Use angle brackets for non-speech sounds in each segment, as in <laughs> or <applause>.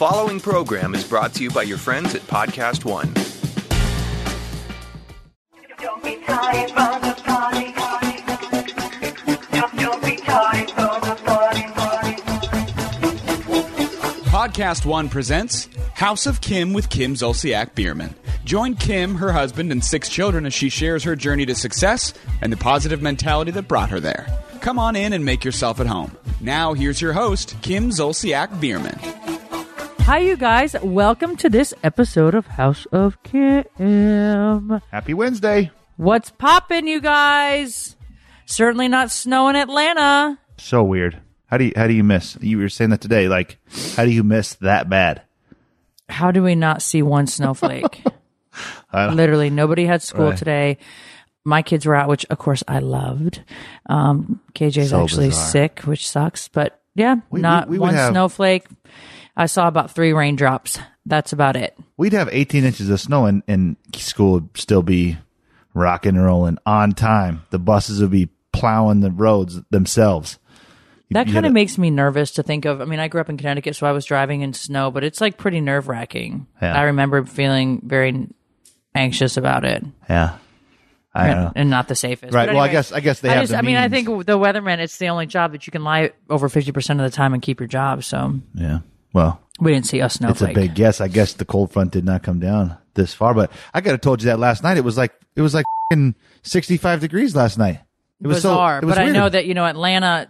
Following program is brought to you by your friends at Podcast One. Podcast One presents House of Kim with Kim Zolciak Biermann. Join Kim, her husband, and six children as she shares her journey to success and the positive mentality that brought her there. Come on in and make yourself at home. Now, here's your host, Kim Zolciak Biermann. Hi, you guys. Welcome to this episode of House of Kim. Happy Wednesday. What's poppin', you guys? Certainly not snow in Atlanta. So weird. How do you how do you miss? You were saying that today. Like, how do you miss that bad? How do we not see one snowflake? <laughs> Literally, nobody had school Right. today. My kids were out, which of course I loved. Um, KJ's So actually bizarre. sick, which sucks. But yeah, We- not we- we one have- snowflake. I saw about three raindrops. That's about it. We'd have 18 inches of snow, and, and school would still be rocking and rolling on time. The buses would be plowing the roads themselves. That kind of makes me nervous to think of. I mean, I grew up in Connecticut, so I was driving in snow, but it's like pretty nerve wracking. Yeah. I remember feeling very anxious about it. Yeah, I don't know. and not the safest. Right, But well, I guess- I guess they I have just, the I mean, I think the weatherman. It's the only job that you can lie over fifty percent of the time and keep your job. So Yeah. Well, we didn't see a snowflake. it's a big guess. I guess the cold front did not come down this far, but I could have told you that last night. It was like it was like fing 65 degrees last night. It was bizarre. so. It was but I know that you know Atlanta.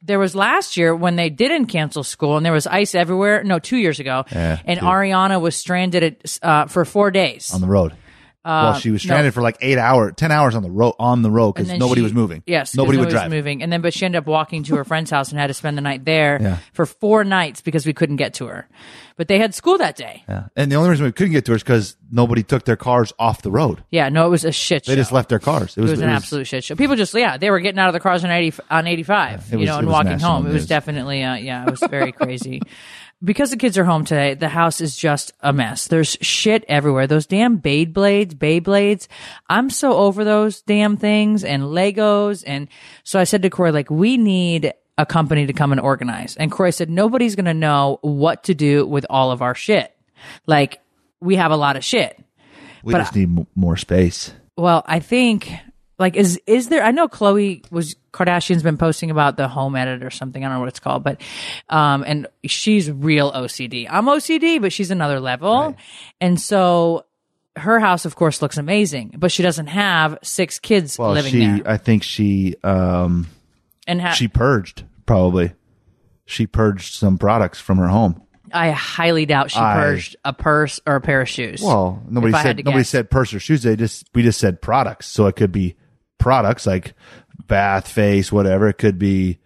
There was last year when they didn't cancel school and there was ice everywhere. No, two years ago, Yeah, and two. Ariana was stranded at, uh, for four days. on the road. Well, she was stranded for like eight hours, ten hours on the road on the road because nobody she- was moving. Yes, nobody would was drive. moving, and then but she ended up walking to her friend's house and had to spend the night there Yeah. for four nights because we couldn't get to her. But they had school that day. Yeah. And the only reason we couldn't get to her is because nobody took their cars off the road. Yeah, no, it was a shit show. They just left their cars. It It was, was, an absolute shit show. People just, yeah, they were getting out of the cars on eighty on eighty five, it you was- know, and walking home. It was definitely, uh, yeah, it was very <laughs> crazy. Because the kids are home today, the house is just a mess. There's shit everywhere. Those damn Beyblades, Beyblades. I'm so over those damn things and Legos. And so I said to Kroy, like, we need a company to come and organize. And Kroy said, nobody's going to know what to do with all of our shit. Like, we have a lot of shit. we but just need m- more space. Well, I think like is is there? I know Khloe was Kardashian's been posting about the home edit or something. I don't know what it's called, but um, and she's real OCD. I'm OCD, but she's another level, and so her house, of course, looks amazing, but she doesn't have six kids Well, living she, there, I think she, um, and ha- she purged probably. She purged some products from her home. I highly doubt she I- purged a purse or a pair of shoes. Well, nobody if I had said nobody guess. said purse or shoes. They just we just said products. So it could be products like bath, face, whatever. It could be,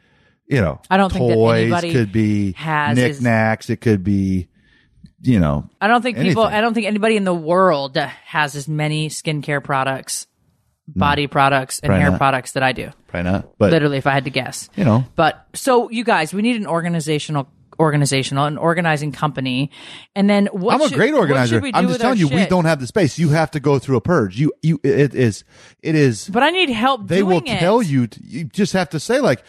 you know, I don't think that toys. anybody could be has his- knickknacks. It could be, you know, I don't think people. I don't think anybody in the world has as many skincare products, body products, and hair not. products that I do. probably not. But literally if i had to guess You know. but so you guys we need an organizational organizational an organizing company and then what I'm a great organizer. should we do I'm just telling you, we don't have the space. You have to go through a purge. You, you, it is, it is. but i need help they will it. tell you. To, you just have to say like,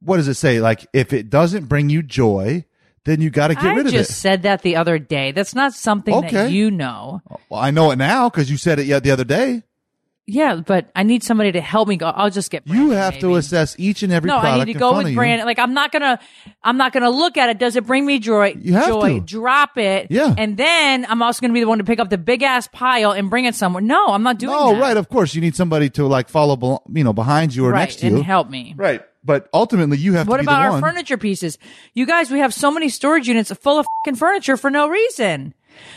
what does it say? Like, if it doesn't bring you joy, then you got to get I rid of it. I just said that the other day. That's not something Okay. that you know. Well, I know it now because you said it yet the other day. Yeah, but I need somebody to help me go. I'll just get. You Brandon, have to assess each and every No, product I need to go with of. Brandon. Like I'm not gonna, I'm not gonna look at it. Does it bring me joy? You have joy. to. Drop it. Yeah. And then I'm also gonna be the one to pick up the big ass pile and bring it somewhere. No, I'm not doing No, that. right. Of course, you need somebody to like follow, you know, behind you or right, next to you and you. help me. Right. But ultimately, you have What to be about the our one. furniture pieces? You guys, we have so many storage units full of fucking furniture for no reason.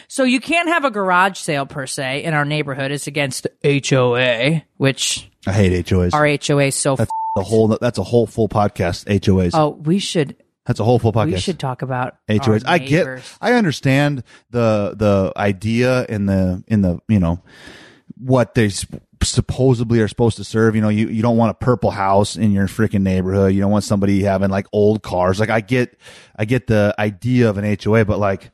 So you can't have a garage sale per se in our neighborhood. It's against HOA, which I hate HOAs. our HOA is so. That's the whole. That's a whole full podcast. HOAs. oh, we should That's a whole full podcast. We should talk about HOAs. I get. I understand the the idea in the in the you know what they supposedly are supposed to serve. You know, you you don't want a purple house in your freaking neighborhood. You don't want somebody having like old cars. Like I get, I get the idea of an HOA, but like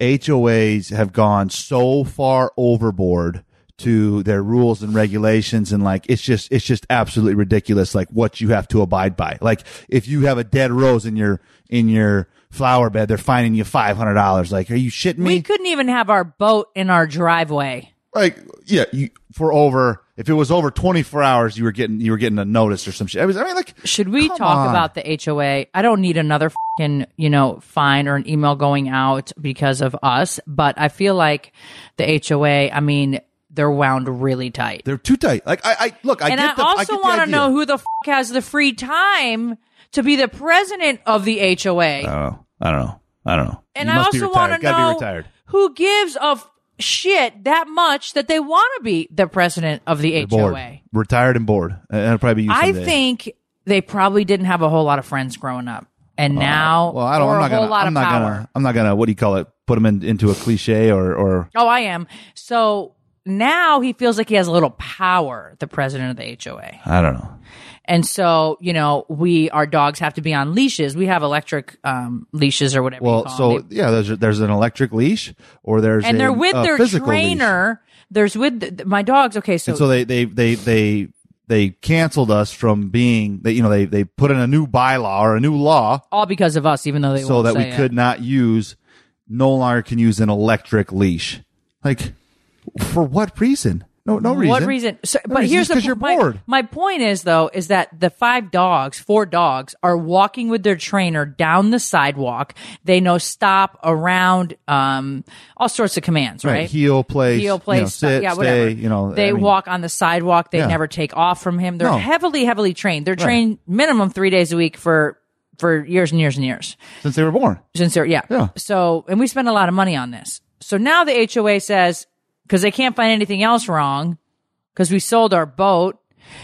HOAs have gone so far overboard to their rules and regulations and like it's just it's just absolutely ridiculous like what you have to abide by. Like if you have a dead rose in your in your flower bed they're fining you $500 like are you shitting me? We couldn't even have our boat in our driveway. Like yeah you, for over if it was over 24 hours you were getting you were getting a notice or some shit i, was, I mean like Should we talk on. about the HOA? I don't need another fucking, you know, fine or an email going out because of us, but I feel like the HOA, I mean, they're wound really tight. they're too tight like i, I look i and get I the, also want to know who the fuck has the free time to be the president of the HOA. oh i don't know i don't know and You I also want to know who gives a shit that much that they want to be the president of the HOA. bored retired and bored and it'll probably be I think they probably didn't have a whole lot of friends growing up, and now, Well, I don't. I'm not gonna. I'm not power. gonna. I'm not gonna. What do you call it? Put him in, into a cliche or or. Oh, I am. So now he feels like he has a little power, the president of the HOA. I don't know. And so, you know, we, our dogs have to be on leashes. We have electric um, leashes or whatever Well, so them. Yeah, there's there's an electric leash or there's and a, they're with their physical leash. trainer. There's with th- my dogs. Okay, so, And so they they they they they canceled us from being. They you know they they put in a new bylaw or a new law all because of us, even though they so that we it. could not use, no longer can use an electric leash. Like, for what reason? No no reason. What reason? So, No but reason, here's the you're my, bored. my point is though is that the five dogs, four dogs, are walking with their trainer down the sidewalk. They know stop, around, um, all sorts of commands, right? Right, heel, place, heel you place, know, sit, yeah, whatever. stay, you know, they I mean- walk on the sidewalk. They Yeah. never take off from him. They're No. heavily, heavily trained. They're trained minimum three days a week for for years and years and years since they were born. since they're yeah. Yeah. So and we spend a lot of money on this. So now the HOA says because they can't find anything else wrong because we sold our boat.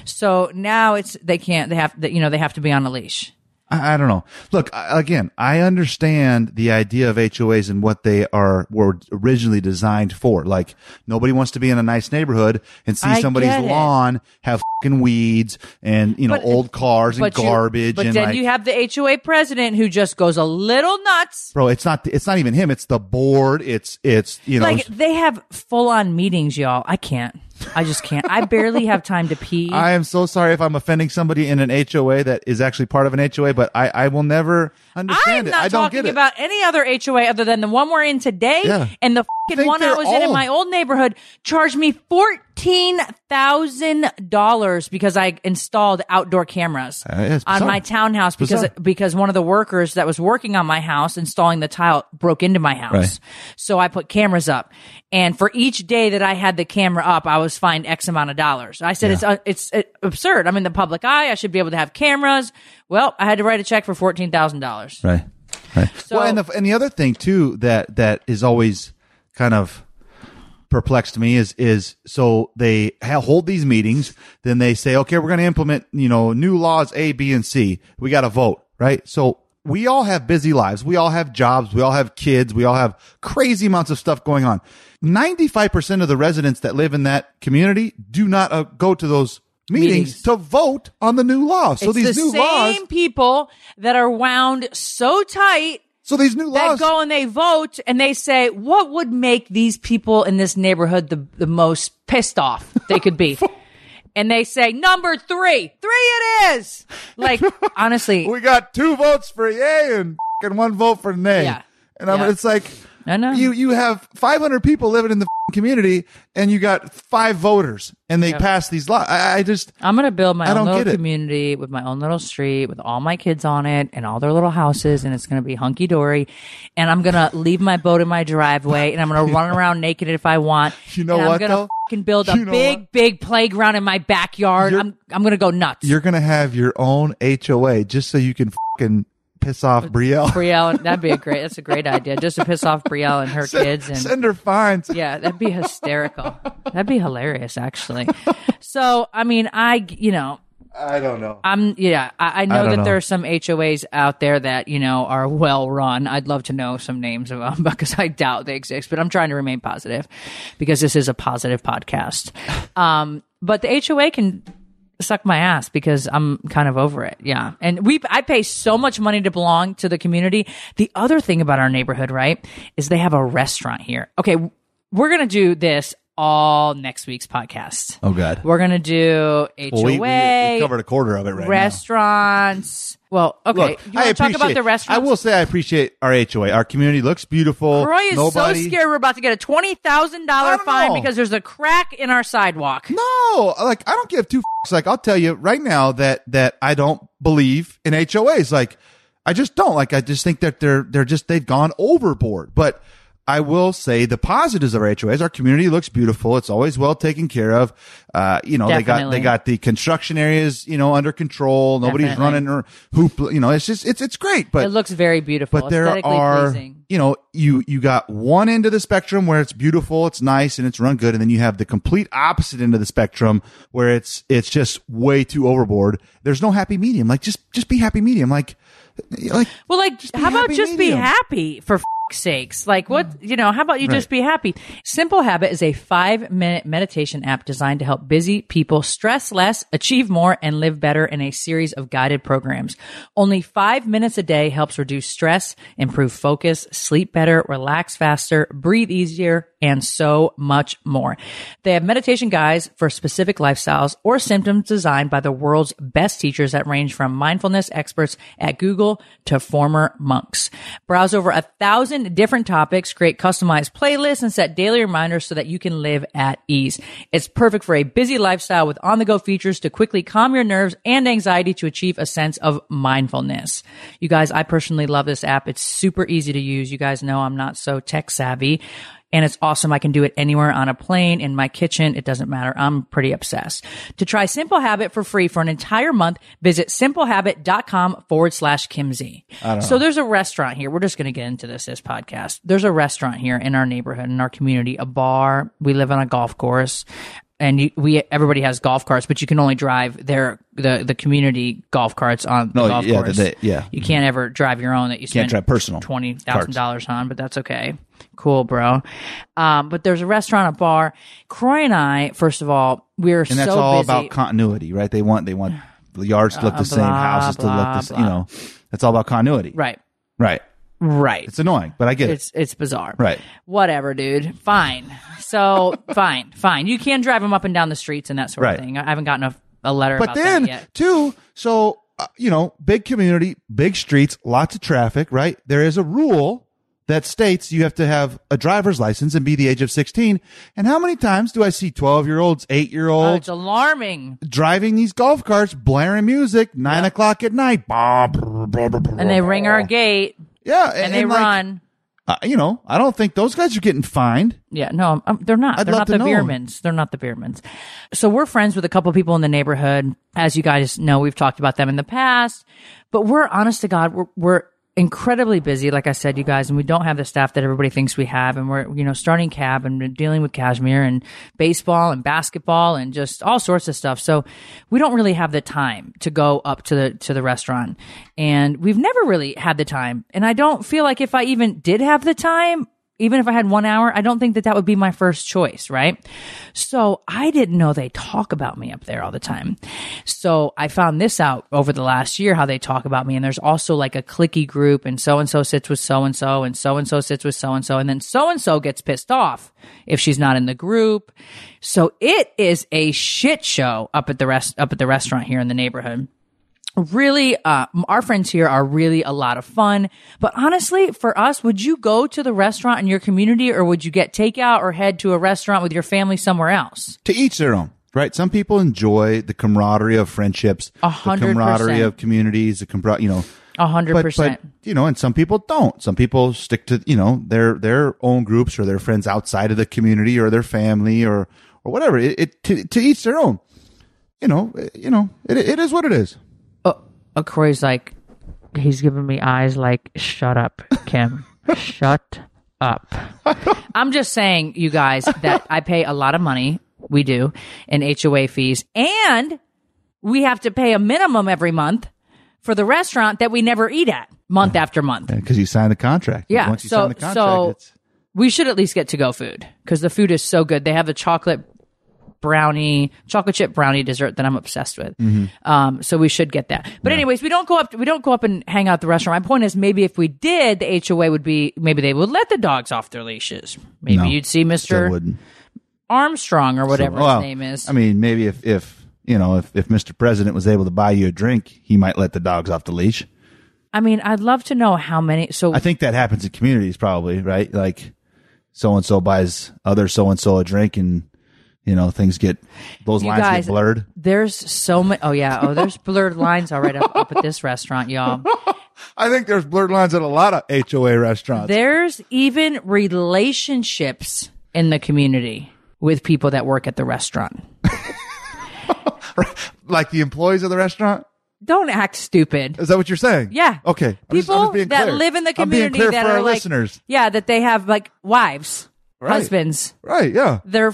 So now it's they can't they have you know they have to be on a leash. I, I don't know. Look, again, I understand the idea of HOAs and what they are were originally designed for. Like nobody wants to be in a nice neighborhood and see I somebody's lawn have fucking weeds and you know But- old cars and you- garbage but and then like. you have the HOA president who just goes a little nuts. Bro, it's not. It's not even him. It's the board. It's it's you know. Like they have full on meetings, y'all. I can't. I just can't. I barely have time to pee. I am so sorry if I'm offending somebody in an HOA that is actually part of an HOA, but I, I will never understand I'm it. not I don't get it. about any other HOA other than the one we're in today. Yeah. And the fucking one I was in in my old neighborhood charged me fourteen thousand dollars because I installed outdoor cameras Uh, on my townhouse because because one of the workers that was working on my house installing the tile broke into my house. Right. So I put cameras up, and for each day that I had the camera up, I was fined X amount of dollars. I said it's uh, it's uh, absurd. I'm in the public eye. I should be able to have cameras. Well, I had to write a check for fourteen thousand dollars. Right. Right. So- well, and the and the other thing too that that is always kind of perplexed me is is so they ha- hold these meetings, then they say, okay, we're going to implement you know new laws A, B, and C. We got to vote, right? So we all have busy lives. We all have jobs. We all have kids. We all have crazy amounts of stuff going on. Ninety five percent of the residents that live in that community do not uh, go to those. Meetings, Meetings. to vote on the new laws. So it's these the new same laws, people that are wound so tight so these new that laws, go and they vote and they say, what would make these people in this neighborhood the, the most pissed off they could be? <laughs> and they say, number three, three it is. Like, <laughs> honestly, we got two votes for yay and <laughs> and one vote for nay. Yeah. And I'm, Yeah. it's like I know. you you have 500 people living in the community and you got five voters and they pass these laws. I, I just I'm to build my I own little get it. community with my own little street with all my kids on it and all their little houses and it's to be hunky dory. And I'm to leave my boat in my driveway and I'm to run <laughs> around naked if I want. You know and what, I'm gonna fucking build a You know big, what? big playground in my backyard. You're- I'm, I'm to go nuts. you're gonna have your own HOA just so you can fucking piss off Brielle. Brielle, <laughs> that'd be a great, that's a great idea. Just to piss off Brielle and her kids and Send her fines. Yeah, that'd be hysterical. that'd be hilarious, actually. So, I mean, I, you know, I don't know. I'm yeah. I, I know don't that know. there are some HOAs out there that you know are well run. I'd love to know some names of them <laughs> because I doubt they exist. But I'm trying to remain positive because this is a positive podcast. Um, but the HOA can suck my ass because I'm kind of over it. Yeah, and we I pay so much money to belong to the community. The other thing about our neighborhood, right, is they have a restaurant here. Okay, we're gonna do this all next week's podcast. Oh God. We're gonna do HOA Well, we, we, we covered a quarter of it right now. restaurants. Well, okay. Look, you I to talk about the restaurants? I will say I appreciate our HOA. Our community looks beautiful. Roy is Nobody, so scared we're about to get a $20,000 fine know. because there's a crack in our sidewalk. No, like I don't give two fucks. Like I'll tell you right now that that I don't believe in HOAs. Like I just don't. Like I just think that they're they're just they've gone overboard. But I will say the positives of our HOAs. Our community looks beautiful. It's always well taken care of. Uh, you know, they got they got the construction areas, you know, under control. Nobody's Definitely. running or hoop. You know, it's just it's it's great. But it looks very beautiful. but there are pleasing. you know you you got one end of the spectrum where it's beautiful it's nice and it's run good and then you have the complete opposite end of the spectrum where it's it's just way too overboard there's no happy medium like just just be happy medium like like Well, like, how about just medium. be happy for sakes? Like, what, mm. you know, how about you just be happy? Simple Habit is a five minute meditation app designed to help busy people stress less, achieve more, and live better in a series of guided programs. Only five minutes a day helps reduce stress, improve focus, sleep better, relax faster, breathe easier, and so much more. They have meditation guides for specific lifestyles or symptoms designed by the world's best teachers that range from mindfulness experts at Google to former monks. Browse over a thousand different topics, create customized playlists, and set daily reminders so that you can live at ease. It's perfect for a busy lifestyle with on the go features to quickly calm your nerves and anxiety to achieve a sense of mindfulness. You guys, I personally love this app. It's super easy to use. You guys know I'm not so tech savvy and it's awesome. I can do it anywhere on a plane, in my kitchen. It doesn't matter. I'm pretty obsessed. To try Simple Habit for free for an entire month, visit simplehabit.com forward slash Kim Z. So there's a restaurant here. We're just going to get into this, this podcast. There's a restaurant here in our neighborhood, in our community, a bar. We live on a golf course. And you, we everybody has golf carts, but you can only drive their the the community golf carts on the No, golf yeah, course. they- yeah. you can't ever drive your own that you spend drive personal twenty thousand dollars on, but that's okay. Cool, bro. Um, but there's a restaurant, a bar. Kroy and I, first of all, we're and that's so all busy. about continuity right they want they want the yards to look the same blah, houses to look the same you know that's all about continuity right, right right. it's annoying but I get it It's it's bizarre. Right. Whatever, dude. Fine. So <laughs> fine, fine. You can drive them up and down the streets and that sort Right. of thing. I haven't gotten a, a letter but about then that yet. too so uh, you know big community big streets lots of traffic right there is a rule that states you have to have a driver's license and be the age of 16 and how many times do i see 12 year olds 8 year Oh, olds it's alarming. driving these golf carts blaring music 9 o'clock at night And they ring our gate yeah and they like, run. uh, you know i don't think those guys are getting fined Yeah, no, um, they're not. I'd they're not the. Biermanns. They're not the Biermanns. So we're friends with a couple people in the neighborhood. As you guys know, we've talked about them in the past, but we're honest to God, we're, we're incredibly busy. Like I said, you guys, and we don't have the staff that everybody thinks we have. And we're, you know, starting cab and dealing with cashmere and baseball and basketball and just all sorts of stuff. So we don't really have the time to go up to the, to the restaurant. And we've never really had the time. And I don't feel like if I even did have the time, even if I had one hour, I don't think that that would be my first choice, right? So I didn't know they talk about me up there all the time. So I found this out over the last year how they talk about me. And there's also like a clicky group, and so and so sits with so and so, and so and so sits with so and so, and then so and so gets pissed off if she's not in the group. So it is a shit show up at the rest up at the restaurant here in the neighborhood really uh our friends here are really a lot of fun. But honestly for us would you go to the restaurant in your community or would you get takeout or head to a restaurant with your family somewhere else? To each their own right? Some people enjoy the camaraderie of friendships A the camaraderie of communities the camar- you know. A hundred percent. but you know and some people don't. Some people stick to you know their their own groups or their friends outside of the community or their family or or whatever. It, it to, to each their own. You know eh, you know it, it is what it is Kroy's like he's giving me eyes like shut up kim <laughs> shut up i'm just saying you guys that i pay a lot of money we do in hoa fees and we have to pay a minimum every month for the restaurant that we never eat at month after month. because you signed the contract. Yeah, Once you so- sign the contract, so- it's, We should at least get to go food because the food is so good. They have a chocolate brownie, chocolate chip brownie dessert that I'm obsessed with. Mm-hmm. Um, so we should get that. But anyways, we don't go up. We don't go up and hang out at the restaurant. My point is, maybe if we did, the HOA would be maybe they would let the dogs off their leashes. Maybe No, you'd see Mister. Armstrong or whatever Well, his name is. I mean, maybe if if you know if if Mr. President was able to buy you a drink, he might let the dogs off the leash. I mean, I'd love to know how many. So I think that happens in communities, probably, right? Like so and so buys other so and so a drink, and you know things get those You lines guys- get blurred. there's so many. Oh yeah. Oh, there's blurred lines all right up, up at this restaurant, y'all. <laughs> I think there's blurred lines at a lot of HOA restaurants. There's even relationships in the community with people that work at the restaurant. <laughs> like the employees of the restaurant. Don't act stupid. Is that what you're saying? Yeah. Okay. I'm People just that clear. live in the community that are like, listeners. yeah, that they have like wives, Right. husbands. Right. Yeah. They're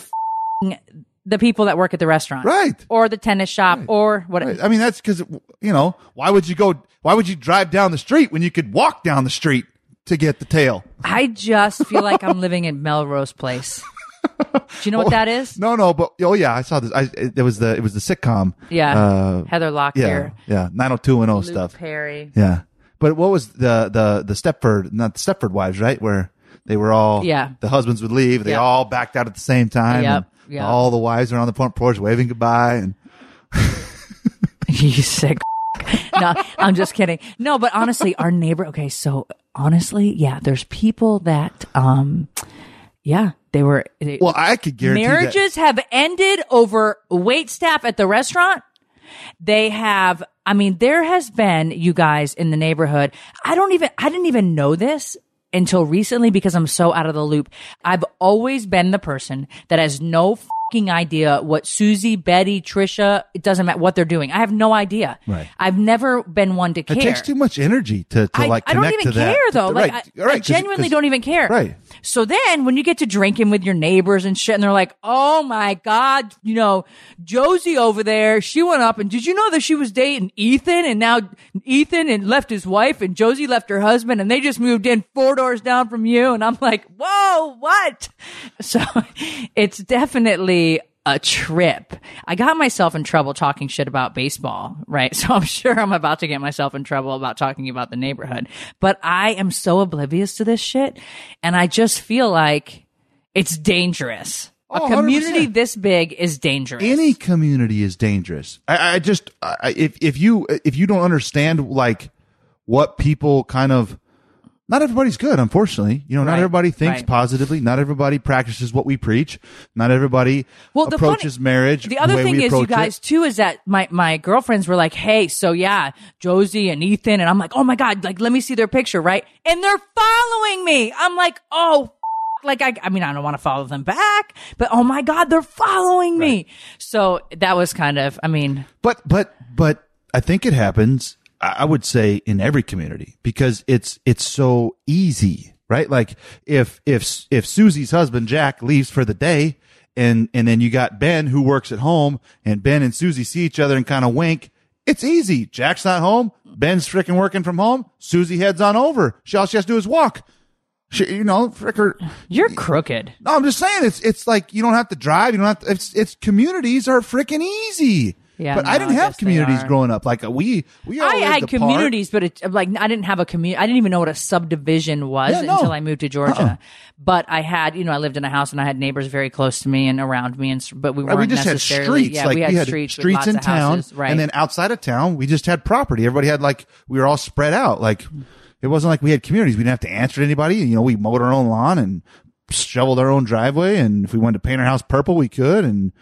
the people that work at the restaurant, Right. Or the tennis shop, or what? Right. I mean, that's because you know why would you go? Why would you drive down the street when you could walk down the street to get the tail? I just feel like I'm living in Melrose Place. Do you know what that is? No, no, but oh yeah, I saw this. I it, it was the it was the sitcom. Yeah, Uh, Heather yeah, Locklear, yeah, nine hundred two and oh stuff. Perry. Yeah, but what was the the the Stepford not the Stepford wives right where they were all Yeah. the husbands would leave they Yep. all backed out at the same time Yep, and yep. all the wives are on the front porch waving goodbye and <laughs> you sick. <laughs> no, I'm just kidding. No, but honestly, our neighbor. Okay, so honestly, yeah, there's people that, um, yeah, they were. They, well I could guarantee that- marriages have ended over wait staff at the restaurant. They have. I mean, there has been you guys in the neighborhood. I don't even. I didn't even know this until recently because I'm so out of the loop. I've always been the person that has no fucking idea what Susie, Betty, Trisha, it doesn't matter what they're doing. I have no idea. Right. I've never been one to it care. takes too much energy to, to I, like I don't even to that. care though. Like right, I, right, I 'cause- genuinely 'cause- don't even care. Right. So then when you get to drinking with your neighbors and shit and they're like, "Oh my god, you know, Josie over there, she went up and did you know that she was dating Ethan and now Ethan and left his wife and Josie left her husband and they just moved in four doors down from you." And I'm like, "Whoa, what?" <laughs> So it's definitely a trip. I got myself in trouble talking shit about baseball, right? <laughs> So I'm sure I'm about to get myself in trouble about talking about the neighborhood. But I am so oblivious to this shit. And I just feel like it's dangerous. A Oh, community 100%. this big is dangerous. any community is dangerous. I, I just I, if if you if you don't understand like what people kind of not everybody's good, unfortunately. You know, not Right, everybody thinks right. positively. Not everybody practices what we preach. Not everybody well, the approaches funny- marriage. The other way thing we is, you approach it. guys too, is that my my girlfriends were like, "Hey, so yeah, Josie and Ethan," and I'm like, "Oh my god, like let me see their picture, right?" And they're following me. I'm like, "Oh." Like I, I mean, I don't want to follow them back, but oh my god, they're following me. So that was kind of, I mean, But but but I think it happens. I would say in every community because it's it's so easy, right? Like if if if Susie's husband Jack leaves for the day, and and then you got Ben who works at home, and Ben and Susie see each other and kind of wink. It's easy. Jack's not home. Ben's freaking working from home. Susie heads on over. She all she has to do is walk. She, you know, fricker. you're crooked. No, I'm just saying it's it's like you don't have to drive. You don't have to. It's it's communities are freaking easy. Yeah, but no, I didn't have communities growing up. Like we we I had apart. communities, but it like I didn't have a community. I didn't even know what a subdivision was Yeah, no. until I moved to Georgia. Uh-uh. But I had, you know, I lived in a house and I had neighbors very close to me and around me, and but we weren't we just had streets. Yeah, like we had, streets, with lots in town, houses, right? and then outside of town, we just had property. Everybody had like we were all spread out. Like it wasn't like we had communities. We didn't have to answer to anybody. You know, we mowed our own lawn and shoveled our own driveway, and if we wanted to paint our house purple, we could. And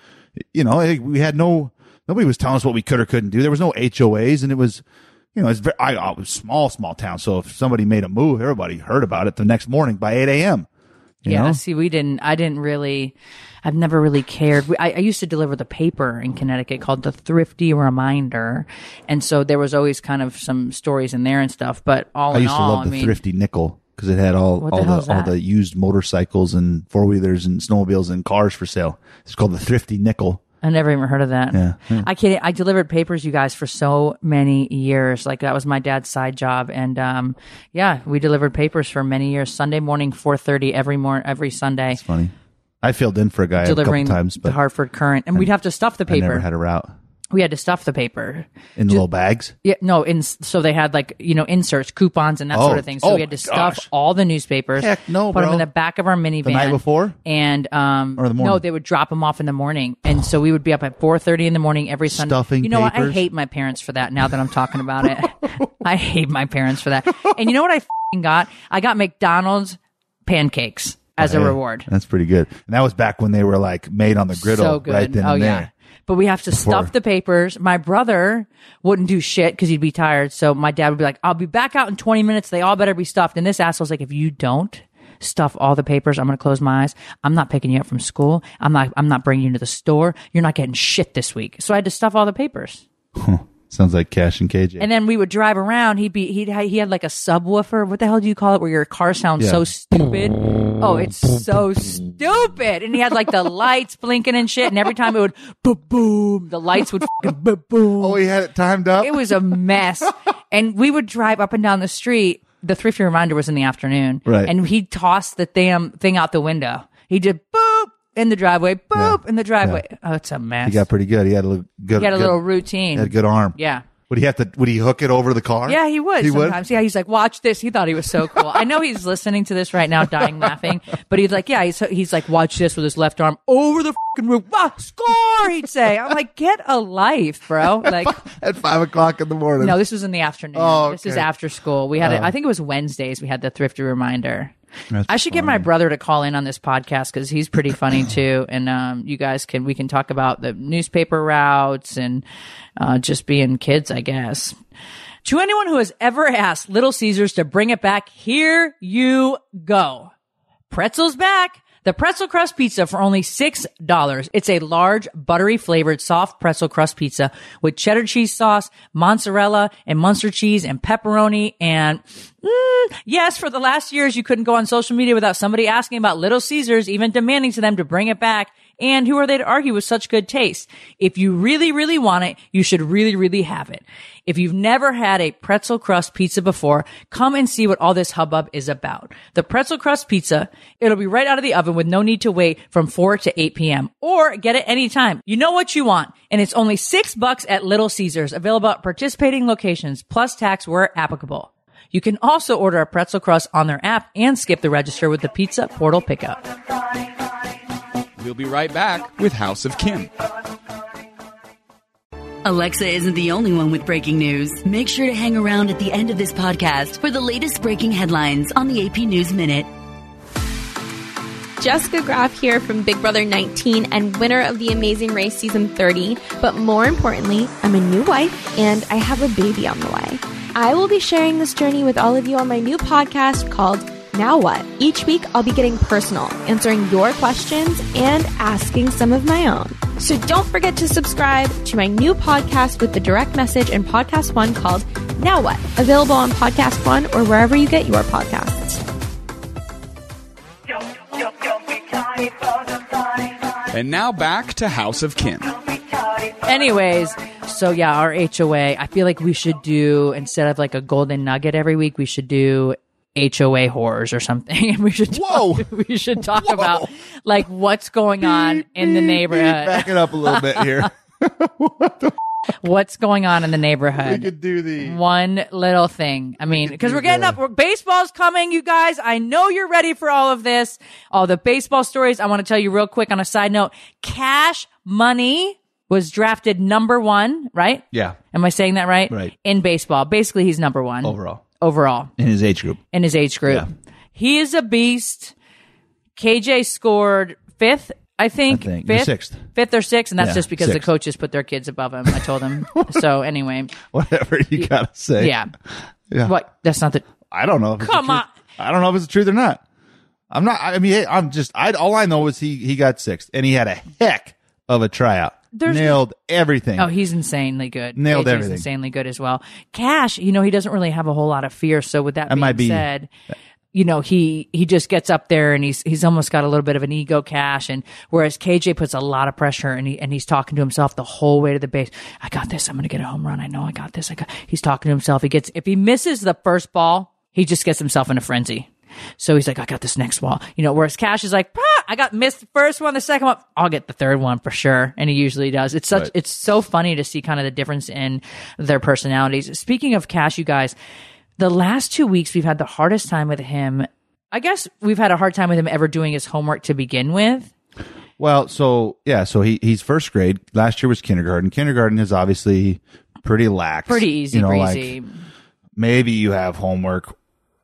you know, we had no nobody was telling us what we could or couldn't do. There was no HOAs, and it was. You know, it's very, I, I was small, small town. So if somebody made a move, everybody heard about it the next morning by 8 a.m. You yeah, know? see, we didn't. I didn't really. I've never really cared. We, I, I used to deliver the paper in Connecticut called the Thrifty Reminder, and so there was always kind of some stories in there and stuff. But all I in used to all, love the I mean, thrifty nickel because it had all the all the all the used motorcycles and four wheelers and snowmobiles and cars for sale. It's called the thrifty nickel. I never even heard of that. Yeah. Hmm. I can't. I delivered papers, you guys, for so many years. Like that was my dad's side job, and um, yeah, we delivered papers for many years. Sunday morning, four thirty every morning, every Sunday, It's funny. I filled in for a guy delivering a couple times, the but Hartford Courant, and we'd have to stuff the I never had a route we had to stuff the paper. in the little bags. Yeah, no, in so they had like you know inserts, coupons, and that Oh, sort of thing. So oh we had to stuff gosh. all the newspapers. Heck no, put them in the back of our minivan the night before? and um, Or the morning? no, they would drop them off in the morning, and so we would be up at four thirty in the morning every Sunday. Stuffing you know what? I hate my parents for that. Now that I'm talking about it, <laughs> <laughs> I hate my parents for that. And you know what I fing got? I got McDonald's pancakes as a Yeah, reward. That's pretty good. And that was back when they were like made on the griddle so good. right then oh and yeah. But we have to stuff the papers. My brother wouldn't do shit because he'd be tired. So my dad would be like, "I'll be back out in 20 minutes. They all better be stuffed." And this asshole's like, "If you don't stuff all the papers, I'm going to close my eyes. I'm not picking you up from school. I'm not. I'm not bringing you to the store. You're not getting shit this week." So I had to stuff all the papers. Sounds like Kash and KJ. And then we would drive around. He'd be he'd he had like a subwoofer. What the hell do you call it? Where your car sounds Yeah. so stupid. Oh, it's so stupid. And he had like the lights blinking and shit. And every time it would boom boom, the lights would fucking boom boom. oh, he had it timed up. It was a mess. and we would drive up and down the street. The thrifty reminder was in the afternoon. Right. And he'd toss the damn thing out the window. He did boop in the driveway, boop in the driveway. Oh, it's a mess. he got pretty good. He had a little good. He had a good- little routine. He had a good arm. Yeah. Would he have to? Would he hook it over the car? Yeah, he would He would. sometimes. Yeah, he's like, watch this. He thought he was so cool. I know he's listening to this right now, dying laughing. <laughs> But he's like, yeah, he's, he's like, watch this with his left arm over the fucking roof. Ah, score! He'd say. I'm like, get a life, bro. <laughs> Like, At five o'clock in the morning. no, this was in the afternoon. Oh, This is okay. after school. We had it. I think it was Wednesdays. We had the thrifty reminder. That's I should get my brother to call in on this podcast because he's pretty funny <clears throat> too, and um, you guys can we can talk about the newspaper routes and uh, just being kids, I guess. To anyone who has ever asked Little Caesars to bring it back, here you go. Pretzel's back. The pretzel crust pizza for only $6. It's a large, buttery flavored, soft pretzel crust pizza with cheddar cheese sauce, mozzarella, and Munster cheese and pepperoni. And mm, yes, for the last years, you couldn't go on social media without somebody asking about Little Caesars, even demanding to them to bring it back. And who are they to argue with such good taste? If you really, really want it, you should really, really have it. If you've never had a pretzel crust pizza before, come and see what all this hubbub is about. The pretzel crust pizza, it'll be right out of the oven with no need to wait from 4 to 8 p.m. or get it anytime. You know what you want. And it's only six bucks at Little Caesars, available at participating locations, plus tax where applicable. You can also order a pretzel crust on their app and skip the register with the pizza portal pickup. We'll be right back with House of Kim. Alexa isn't the only one with breaking news. Make sure to hang around at the end of this podcast for the latest breaking headlines on the AP News Minute. Jessica Graff here from Big Brother 19 and winner of the Amazing Race Season 30. But more importantly, I'm a new wife and I have a baby on the way. I will be sharing this journey with all of you on my new podcast called Now What? Each week, I'll be getting personal, answering your questions and asking some of my own. So don't forget to subscribe to my new podcast with the direct message and podcast one called Now What? Available on Podcast One or wherever you get your podcasts. And now back to House of Kim. Don't be sorry for Anyways, so yeah, our HOA, I feel like we should do, instead of like a golden nugget every week, we should do HOA horrors or something. <laughs> And we should talk, Whoa. <laughs> we should talk about like what's going on in the neighborhood. Back it up a little bit here. <laughs> What's going on in the neighborhood. we could do the. One little thing. I mean, because do we're getting the- up. We're, baseball's coming, you guys. I know you're ready for all of this. All the baseball stories. I want to tell you real quick on a side note. Kash Money was drafted number one, right? Yeah, Am I saying that right? Right. In baseball. Basically, he's number one. overall Overall in his age group. in his age group. Yeah. He is a beast. KJ scored fifth, I think. I think. Fifth, sixth. Fifth or sixth, and that's Yeah, just because the coaches put their kids above him. I told him. <laughs> so anyway, Whatever you gotta say. yeah. yeah. What? That's not the. I don't know. Come on. I don't know if it's the truth or not. I'm not. I mean, I'm just. I all I know is he he got sixth, and he had a heck of a tryout. There's- Nailed everything. Oh, he's insanely good. Nailed KJ's everything. Insanely good as well. Kash, you know, he doesn't really have a whole lot of fear. So with that, That being might be- said, you know, he he just gets up there and he's he's almost got a little bit of an ego Kash, and whereas KJ puts a lot of pressure and he and he's talking to himself the whole way to the base. I got this. I'm gonna get a home run. I know I got this. I got. He's talking to himself. He gets if he misses the first ball, he just gets himself in a frenzy. So he's like, I got this next ball. You know, whereas Kash is like, "Ah, I got missed the first one, the second one, I'll get the third one for sure. And he usually does. It's such, Right. it's so funny to see kind of the difference in their personalities. Speaking of Kash, you guys, the last two weeks we've had the hardest time with him. I guess we've had a hard time with him ever doing his homework to begin with. Well, so yeah, so he he's first grade. Last year was kindergarten. Kindergarten is obviously pretty lax, Pretty easy You know, like, breezy. maybe you have homework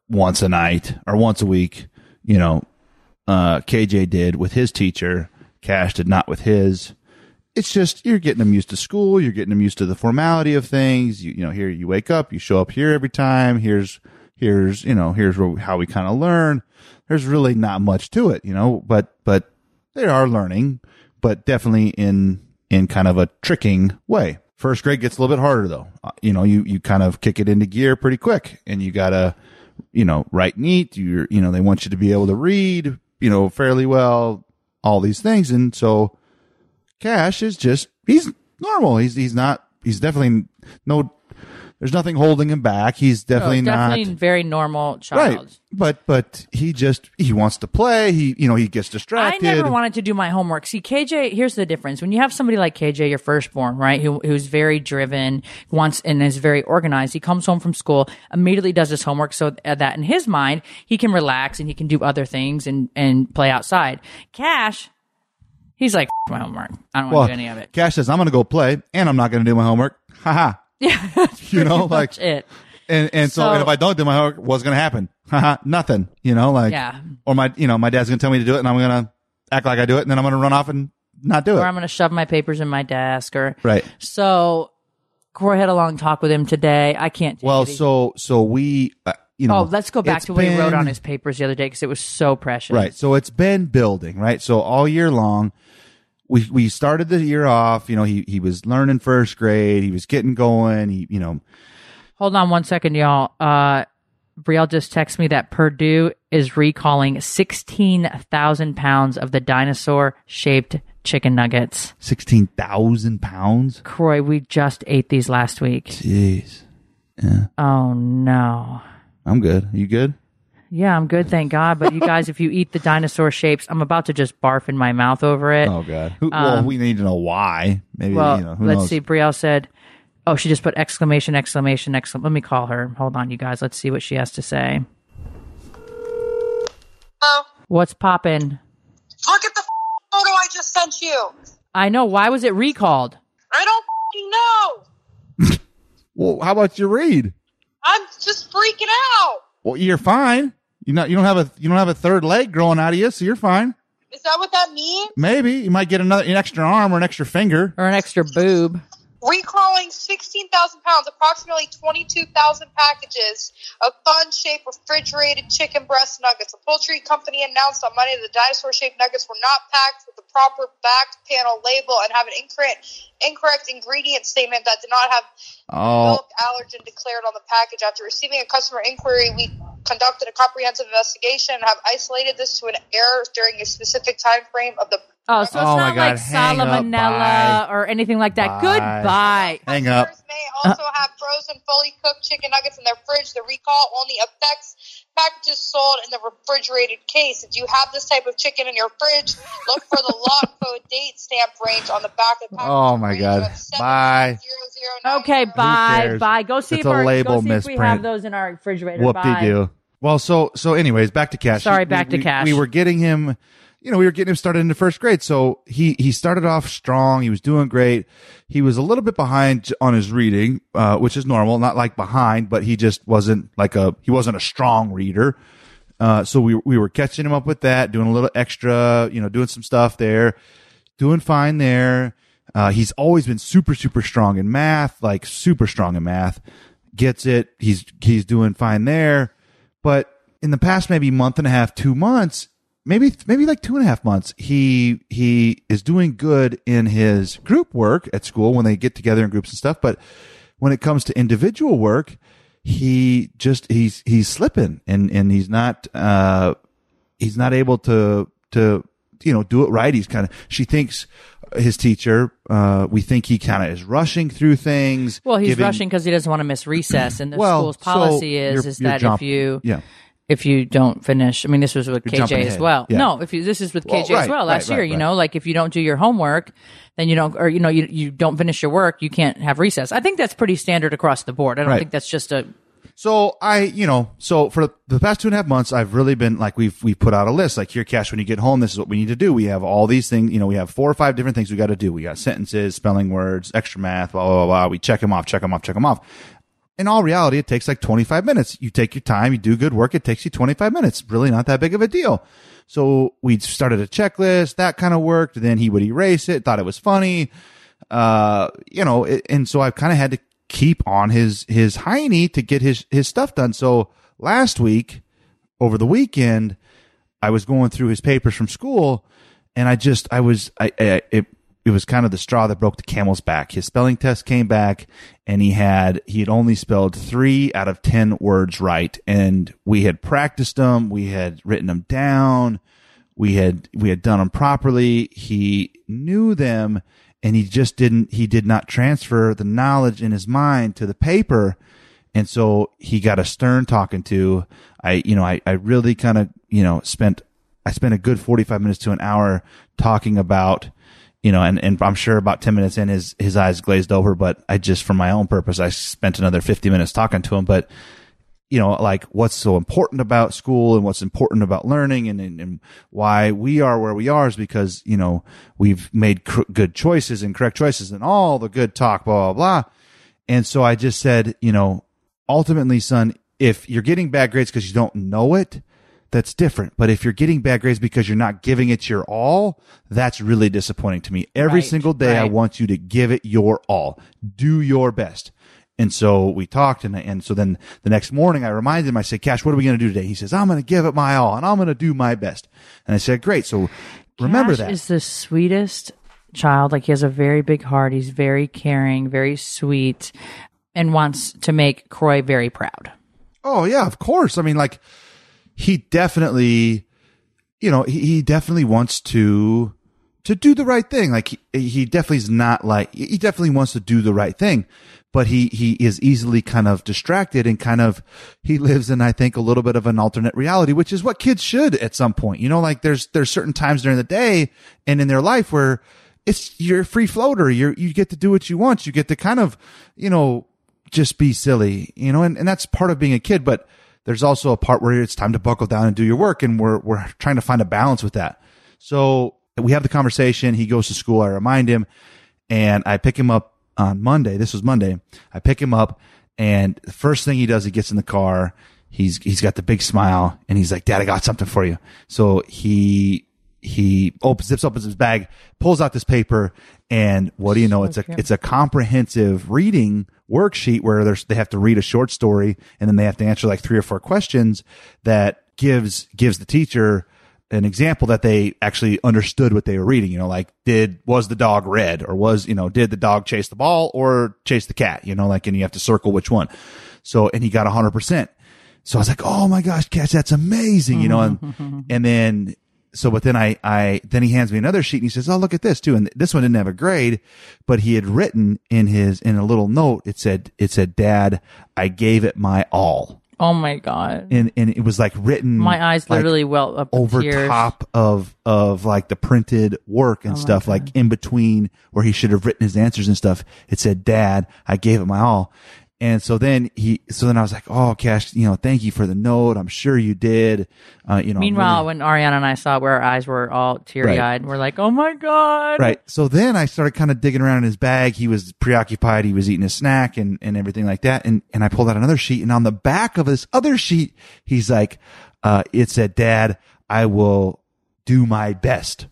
once a night or once a week. You know, uh, KJ did with his teacher. Kash did not with his. It's just you're getting them used to school. You're getting them used to the formality of things. You, you know, here you wake up, you show up here every time. Here's here's you know here's where, how we kind of learn. There's really not much to it, you know, but but they are learning, but definitely in in kind of a tricking way. First grade gets a little bit harder though. Uh, you know, you you kind of kick it into gear pretty quick, and you gotta, you know, write neat. You're you know they want you to be able to read, you know, fairly well, all these things, and so Kash is just he's normal. He's he's not. He's definitely no. There's nothing holding him back. He's definitely No, not definitely very normal child. right. But but he just he wants to play. He you know he gets distracted. I never wanted to do my homework. See, KJ, here's the difference. When you have somebody like KJ, your firstborn, right, who, who's very driven, wants and is very organized, he comes home from school, immediately does his homework so that in his mind, he can relax and he can do other things and, and play outside. Kash, he's like, "F- my homework. I don't want well, to do any of it. Kash says I'm going to go play and I'm not going to do my homework. Haha. <laughs> Yeah. You know, like it. and and so, So- and if I don't do my homework, what's going to happen? Haha. Nothing. You know, like Yeah. Or my you know my dad's going to tell me to do it and I'm going to act like I do it and then I'm going to run off and not do it. Or. I'm going to shove my papers in my desk or, Right. so Kroy had a long talk with him today. I can't take Well, it. So so we uh, you know Oh, let's go back it's to what he wrote been- on his papers the other day because it was so precious. Right. So it's been building, right? So all year long, we we started the year off, you know, he he was learning first grade, he was getting going, he you know, Hold on one second, y'all. Uh, Brielle just texted me that Perdue is recalling 16,000 pounds of the dinosaur shaped chicken nuggets. 16,000 pounds. Kroy, we just ate these last week. Jeez. Oh no. I'm good. You good? Yeah, I'm good, thank God. But you <laughs> guys, if you eat the dinosaur shapes, I'm about to just barf in my mouth over it. Oh god. Who, well, we need to know why. Maybe Um, well, you know, who let's knows? see. Brielle said, "Oh, she just put exclamation, exclamation, exclamation." Let me call her. Hold on, you guys. Let's see what she has to say. Oh, What's poppin'? look at the f- photo I just sent you. I know. Why was it recalled? I don't f***ing know. <laughs> Well, how about you read? I'm just freaking out. Well, you're fine. You not you don't have a you don't have a third leg growing out of you, so you're fine. Is that what that means? Maybe you might get another an extra arm or an extra finger. Or an extra boob? Recalling 16,000 pounds, approximately 22,000 packages of fun-shaped refrigerated chicken breast nuggets. A poultry company announced on Monday the dinosaur-shaped nuggets were not packed with the proper back panel label and have an incorrect, incorrect ingredient statement that did not have Oh, milk allergen declared on the package. After receiving a customer inquiry, we conducted a comprehensive investigation and have isolated this to an error during a specific time frame of the. Oh, so it's Oh not like hang salmonella or anything like that. Bye. Goodbye. hang up. Customers may also have frozen, fully cooked chicken nuggets in their fridge. The recall only affects packages sold in the refrigerated case. If you have this type of chicken in your fridge, look for the lot <laughs> code date stamp range on the back of the package. Oh, my God. Bye. Okay, bye, bye. Go see It's if, a our, label go see if we have those in our refrigerator. Whoop Bye. de doo. Well, so so anyways, back to Kash. Sorry, We- back to we- Kash. We were getting him, you know, we were getting him started into first grade. So he he started off strong. He was doing great. He was a little bit behind on his reading, uh, which is normal. Not like behind, but he just wasn't like a he wasn't a strong reader. Uh, so we we were catching him up with that, doing a little extra, you know, doing some stuff there, doing fine there. Uh, he's always been super super strong in math, like super strong in math. Gets it. He's he's doing fine there. But in the past maybe month and a half, two months, maybe maybe like two and a half months, he he is doing good in his group work at school when they get together in groups and stuff. But when it comes to individual work, he just he's he's slipping and and he's not uh he's not able to to you know do it right he's kind of she thinks his teacher uh we think he kind of is rushing through things Well, he's giving- rushing because he doesn't want to miss recess, and the Well, school's so policy is you're- is you're that jump- if you yeah if you don't finish, I mean, this was with You're KJ as well. Yeah. No, if you this is with Well, KJ right, as well last right, year. right, You know, like if you don't do your homework, then you don't, or you know, you you don't finish your work, you can't have recess. I think that's pretty standard across the board. I don't think that's just a So I, you know, so for the past two and a half months, I've really been like, we've, we've put out a list, like here, Kash, when you get home, this is what we need to do. We have all these things, you know, we have four or five different things we got to do. We got sentences, spelling words, extra math, blah, blah, blah, blah. We check them off, check them off, check them off. In all reality, it takes like 25 minutes. You take your time, you do good work. It takes you 25 minutes. Really not that big of a deal. So we started a checklist that kind of worked. Then he would erase it, thought it was funny. Uh, you know, it, and so I've kind of had to keep on his, his hiney to get his, his stuff done. So last week, over the weekend, I was going through his papers from school and I just, I was, I, I it, it was kind of the straw that broke the camel's back. His spelling test came back and he had, he had only spelled three out of 10 words right. And we had practiced them. We had written them down. We had, we had done them properly. He knew them and he just didn't, he did not transfer the knowledge in his mind to the paper. And so he got a stern talking to. I, you know, I, I really kind of, you know, spent, I spent a good 45 minutes to an hour talking about, you know, and, and I'm sure about 10 minutes in his, his eyes glazed over, but I just, for my own purpose, I spent another 50 minutes talking to him. But, you know, like what's so important about school and what's important about learning and, and, and why we are where we are is because, you know, we've made cr- good choices and correct choices and all the good talk, blah, blah, blah. And so I just said, you know, ultimately, son, if you're getting bad grades because you don't know it, that's different. But if you're getting bad grades because you're not giving it your all, that's really disappointing to me. Every Right, single day, I want you to give it your all. Do your best. And so we talked, and and so then the next morning I reminded him. I said, "Kash, what are we going to do today?" He says, "I'm going to give it my all, and I'm going to do my best." And I said, "Great." So remember Kash that. is the sweetest child. Like he has a very big heart. He's very caring, very sweet, and wants to make Kroy very proud. Oh yeah, of course. I mean, like he definitely, you know, he, he definitely wants to to do the right thing. Like he, he definitely is not like he definitely wants to do the right thing, but he he is easily kind of distracted and kind of he lives in I think a little bit of an alternate reality, which is what kids should at some point. You know, like there's there's certain times during the day and in their life where it's you're a free floater. You're you get to do what you want. You get to kind of you know just be silly, you know, and, and that's part of being a kid, but there's also a part where it's time to buckle down and do your work. And we're, we're trying to find a balance with that. So we have the conversation. He goes to school. I remind him and I pick him up on Monday. This was Monday. I pick him up and the first thing he does, he gets in the car. He's, he's got the big smile and he's like, dad, I got something for you. So he, he opens, zips opens his bag, pulls out this paper, and what do you know? It's a it's a comprehensive reading worksheet where there's they have to read a short story and then they have to answer like three or four questions that gives gives the teacher an example that they actually understood what they were reading. You know, like did was the dog red or was you know did the dog chase the ball or chase the cat? You know, like and you have to circle which one. So and he got hundred percent. So I was like, oh my gosh, Kash, that's amazing, you know, and, <laughs> and then, so, but then I, I, then he hands me another sheet and he says, oh, look at this too. And this one didn't have a grade, but he had written in his, in a little note, it said, it said, dad, I gave it my all. Oh my god! And, and it was like written. My eyes like, literally well up over tears. top of of like the printed work and oh stuff like in between where he should have written his answers and stuff it said dad i gave it my all and so then he so then i was like oh Kash you know thank you for the note i'm sure you did uh, you know Meanwhile, really- when Ariana and I saw where our eyes were all teary eyed, we're like, "Oh my god!" Right. So then I started kind of digging around in his bag. He was preoccupied. He was eating a snack and, and everything like that. And, and I pulled out another sheet and on the back of this other sheet, he's like, uh, it said, dad, I will do my best.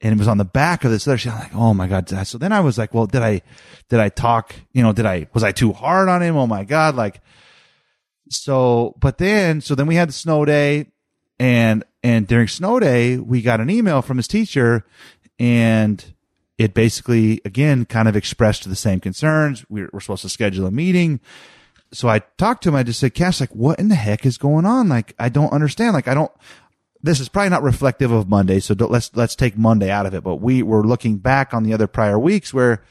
And it was on the back of this other sheet. I'm like, oh my God. So then I was like, well, did I, did I talk, you know, did I, was I too hard on him? Oh my God. Like, so, but then, so then we had the snow day and, and during snow day, we got an email from his teacher and it basically, again, kind of expressed the same concerns. We're, we're supposed to schedule a meeting. so I talked to him. I just said, Kash, like, what in the heck is going on? Like, I don't understand. Like, I don't, this is probably not reflective of Monday. So let's, let's take Monday out of it. But we were looking back on the other prior weeks where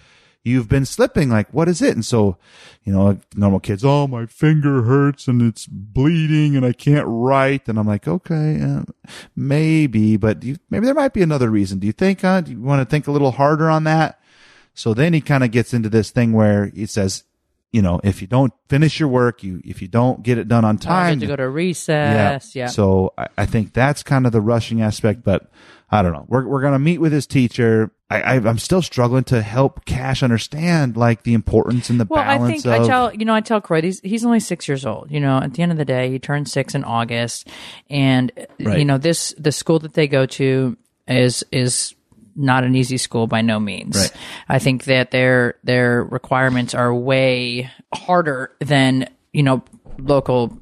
you've been slipping. Like, what is it? And so, you know, normal kids, oh, my finger hurts and it's bleeding and I can't write. And I'm like, okay, uh, maybe, but you, maybe there might be another reason. Do you think, uh, do you want to think a little harder on that? So then he kind of gets into this thing where he says, you know, if you don't finish your work, you, if you don't get it done on time, get to go to recess. Yeah. so I, I think that's kind of the rushing aspect, but I don't know. We're, we're going to meet with his teacher. I, I, I'm still struggling to help Kash understand like the importance and the balance. Well, I think I tell you know I tell Kroy he's he's only six years old. You know, at the end of the day, he turned six in August, and Right. you know this the school that they go to is is not an easy school by no means. Right. I think that their their requirements are way harder than you know local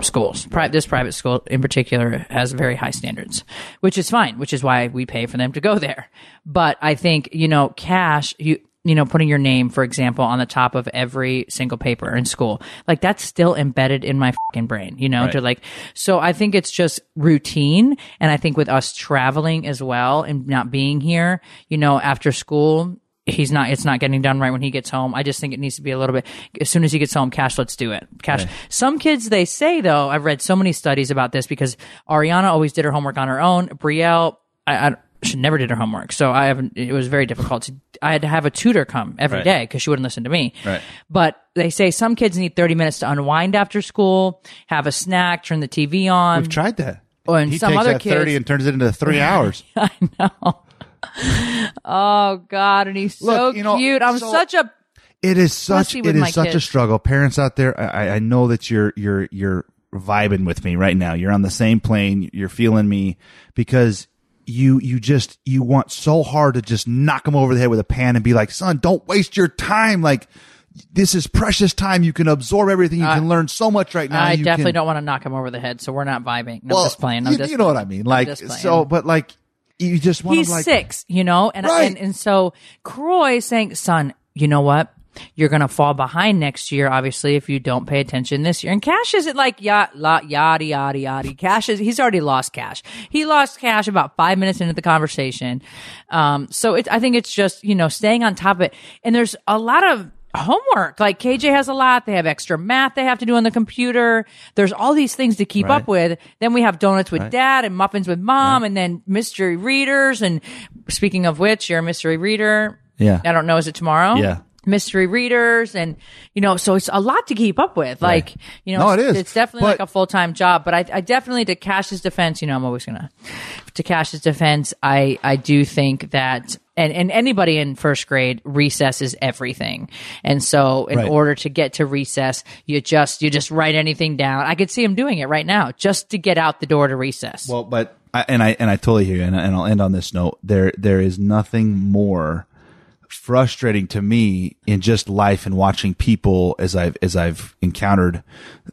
schools. Pri- this private school in particular has very high standards, which is fine, which is why we pay for them to go there. But I think, you know, Kash, you, you know, putting your name, for example, on the top of every single paper in school, like that's still embedded in my fucking brain, you know, to like, so I think it's just routine. And I think with us traveling as well and not being here, you know, after school, he's not it's not getting done right when he gets home. I just think it needs to be a little bit as soon as he gets home Kash let's do it. Kash. Some kids they say though i've read so many studies about this because ariana always did her homework on her own. Brielle i, I she never did her homework so i haven't it was very difficult to i had to have a tutor come every Right. day because she wouldn't listen to me Right. but they say some kids need 30 minutes to unwind after school have a snack turn the tv on We've tried that. Oh, and he some takes other that 30 and turns it into three <laughs> hours. <laughs> I know. oh god and he's so Look, you know, cute i'm so- such a It is such Pussy it with is my such a struggle. Parents out there, I, I know that you're you're you're vibing with me right now. You're on the same plane. You're feeling me because you you just you want so hard to just knock them over the head with a pan and be like, son, don't waste your time. Like this is precious time. You can absorb everything. You can learn so much right now. I You definitely can- don't want to knock him over the head, so we're not vibing. No, Well, I'm just playing. I'm you, just, you know what I mean. Like so, but like you just want he's to like six, you know, and, Right. and and so Kroy saying, "Son, you know what? You're gonna fall behind next year, obviously, if you don't pay attention this year." And Kash isn't like yada yada yada yada. Kash is he's already lost Kash. He lost Kash about five minutes into the conversation. Um, so it, I think it's just you know staying on top of it. And there's a lot of homework. Like KJ has a lot. They have extra math they have to do on the computer. There's all these things to keep Right. up with. Then we have donuts with dad and muffins with mom and then mystery readers. And speaking of which, you're a mystery reader. Yeah. I don't know. Is it tomorrow? Yeah. Mystery readers and, you know, so it's a lot to keep up with. Like, you know, No, it it's, it's definitely But- like a full time job. But I, I definitely, to Kash's defense, you know, I'm always gonna, to Kash's defense, I, I do think that, and, and anybody in first grade, recess is everything. And so in Right. order to get to recess, you just, you just write anything down. I could see him doing it right now just to get out the door to recess. Well, but I, and I and I totally hear you, and, and I'll end on this note. There there is nothing more frustrating to me in just life and watching people as I've as I've encountered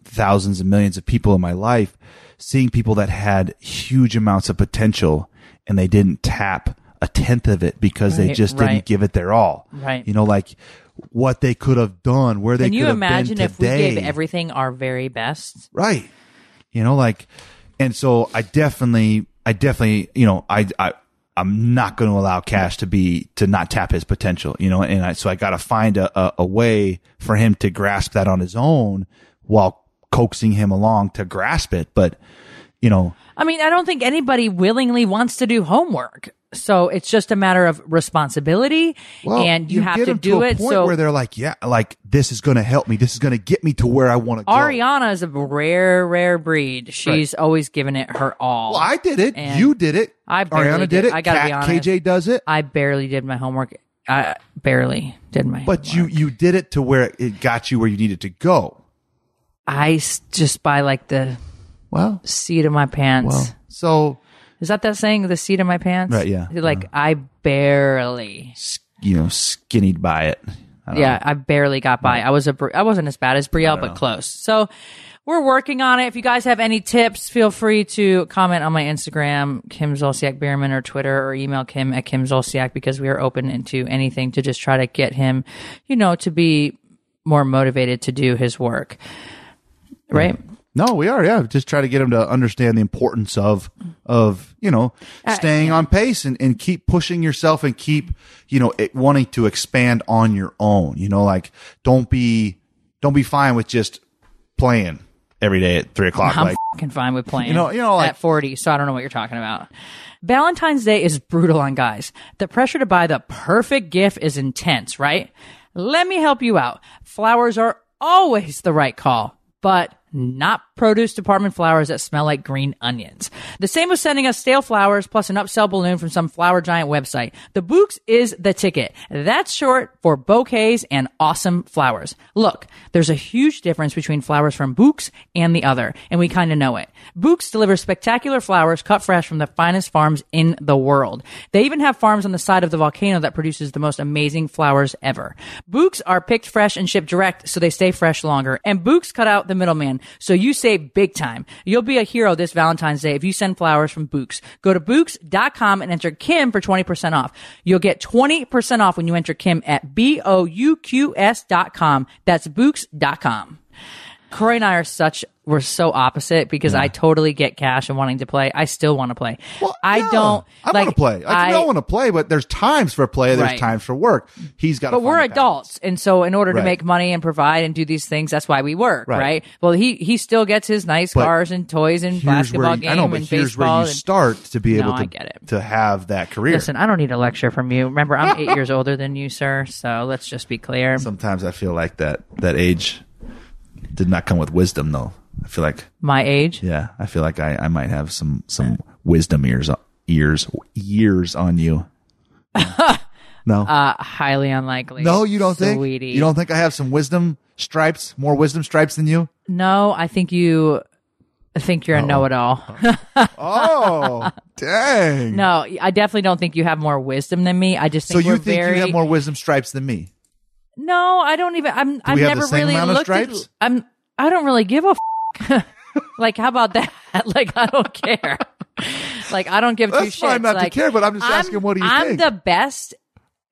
thousands and millions of people in my life, seeing people that had huge amounts of potential and they didn't tap a tenth of it because they just right. didn't give it their all. Right. You know, like what they could have done, where they Can could you imagine if we today. gave everything our very best? Right. You know, like, and so I definitely, I definitely, you know, I, I, I'm not going to allow Kash to be, to not tap his potential, you know, and I, so I got to find a, a, a way for him to grasp that on his own while coaxing him along to grasp it. But, you know, I mean, I don't think anybody willingly wants to do homework. So it's just a matter of responsibility well, and you, have get to do to it. point So where they're like, yeah, like this is going to help me. This is going to get me to where I want to go. Ariana is a rare, rare breed. She's always given it her all. Well, I did it. And you did it. I barely Ariana did, did. it. I gotta be honest. KJ does it. I barely did my homework. I barely did my But homework. you you did it to where it got you where you needed to go. I just by like the Well, seat of my pants. well. So Is that that saying? The seat of my pants? Right, yeah. Like uh-huh. I barely. you know, skinnied by it. I Yeah, I barely got by. I was a I wasn't as bad as Brielle, but close. So we're working on it. If you guys have any tips, feel free to comment on my Instagram, Kim Zolciak Biermann, or Twitter, or email Kim at Kim Zolciak because we are open into anything to just try to get him, you know, to be more motivated to do his work. Right? No, we are. Yeah, just try to get him to understand the importance of of you know Uh, staying on pace and, and keep pushing yourself and keep you know it, wanting to expand on your own. You know, like don't be don't be fine with just playing every day at three o'clock. I'm like fucking fine with playing. You know- you know, like- at 40, so I don't know what you're talking about. Valentine's Day is brutal on guys. The pressure to buy the perfect gift is intense, right? Let me help you out. Flowers are always the right call, but not produce department flowers that smell like green onions. The same with sending us stale flowers plus an upsell balloon from some flower giant website. The Bouqs is the ticket. That's short for bouquets and awesome flowers. Look, there's a huge difference between flowers from Bouqs and the other, and we kind of know it. Bouqs delivers spectacular flowers cut fresh from the finest farms in the world. They even have farms on the side of the volcano that produces the most amazing flowers ever. Bouqs are picked fresh and shipped direct, so they stay fresh longer. And Bouqs cut out the middleman, so you save big time. You'll be a hero this Valentine's Day if you send flowers from Bouqs. Go to Bouqs.com and enter Kim for 20% off. You'll get 20% off when you enter Kim at B-O-U-Q-S dot com. That's Bouqs.com. Corey and I are such we're so opposite because I totally get Kash and wanting to play. I still want to play. Well, I yeah, don't I like want to play. Like, I, don't want to play, but there's times for play. There's Right. times for work. He's got. but we're adults, and so in order to Right. make money and provide and do these things, that's why we work, Right. right? Well, he he still gets his nice But cars and toys and basketball where you, game I know, but and here's where baseball. you and- start to be No, able I to get it. to have that career. Listen, I don't need a lecture from you. Remember, I'm eight <laughs> years older than you, sir. So let's just be clear. Sometimes I feel like that that age did not come with wisdom, though. I feel like My age. yeah, I feel like I, I might have some some wisdom ears ears years on you. <laughs> No, Uh, highly unlikely. no, you don't think Sweetie. you don't think I have some wisdom stripes, more wisdom stripes than you? No, I think you I think you're a know-it-all. <laughs> Oh, dang! no, I definitely don't think you have more wisdom than me. I just so you think very you have more wisdom stripes than me? No, I don't even. I'm. I've we have the never really looked at. I'm. I don't really give a. F- <laughs> like, how about that? <laughs> like, I don't care. <laughs> like, I don't give two That's fine shits. not to Like, care, but I'm just asking, what do you I'm think? the best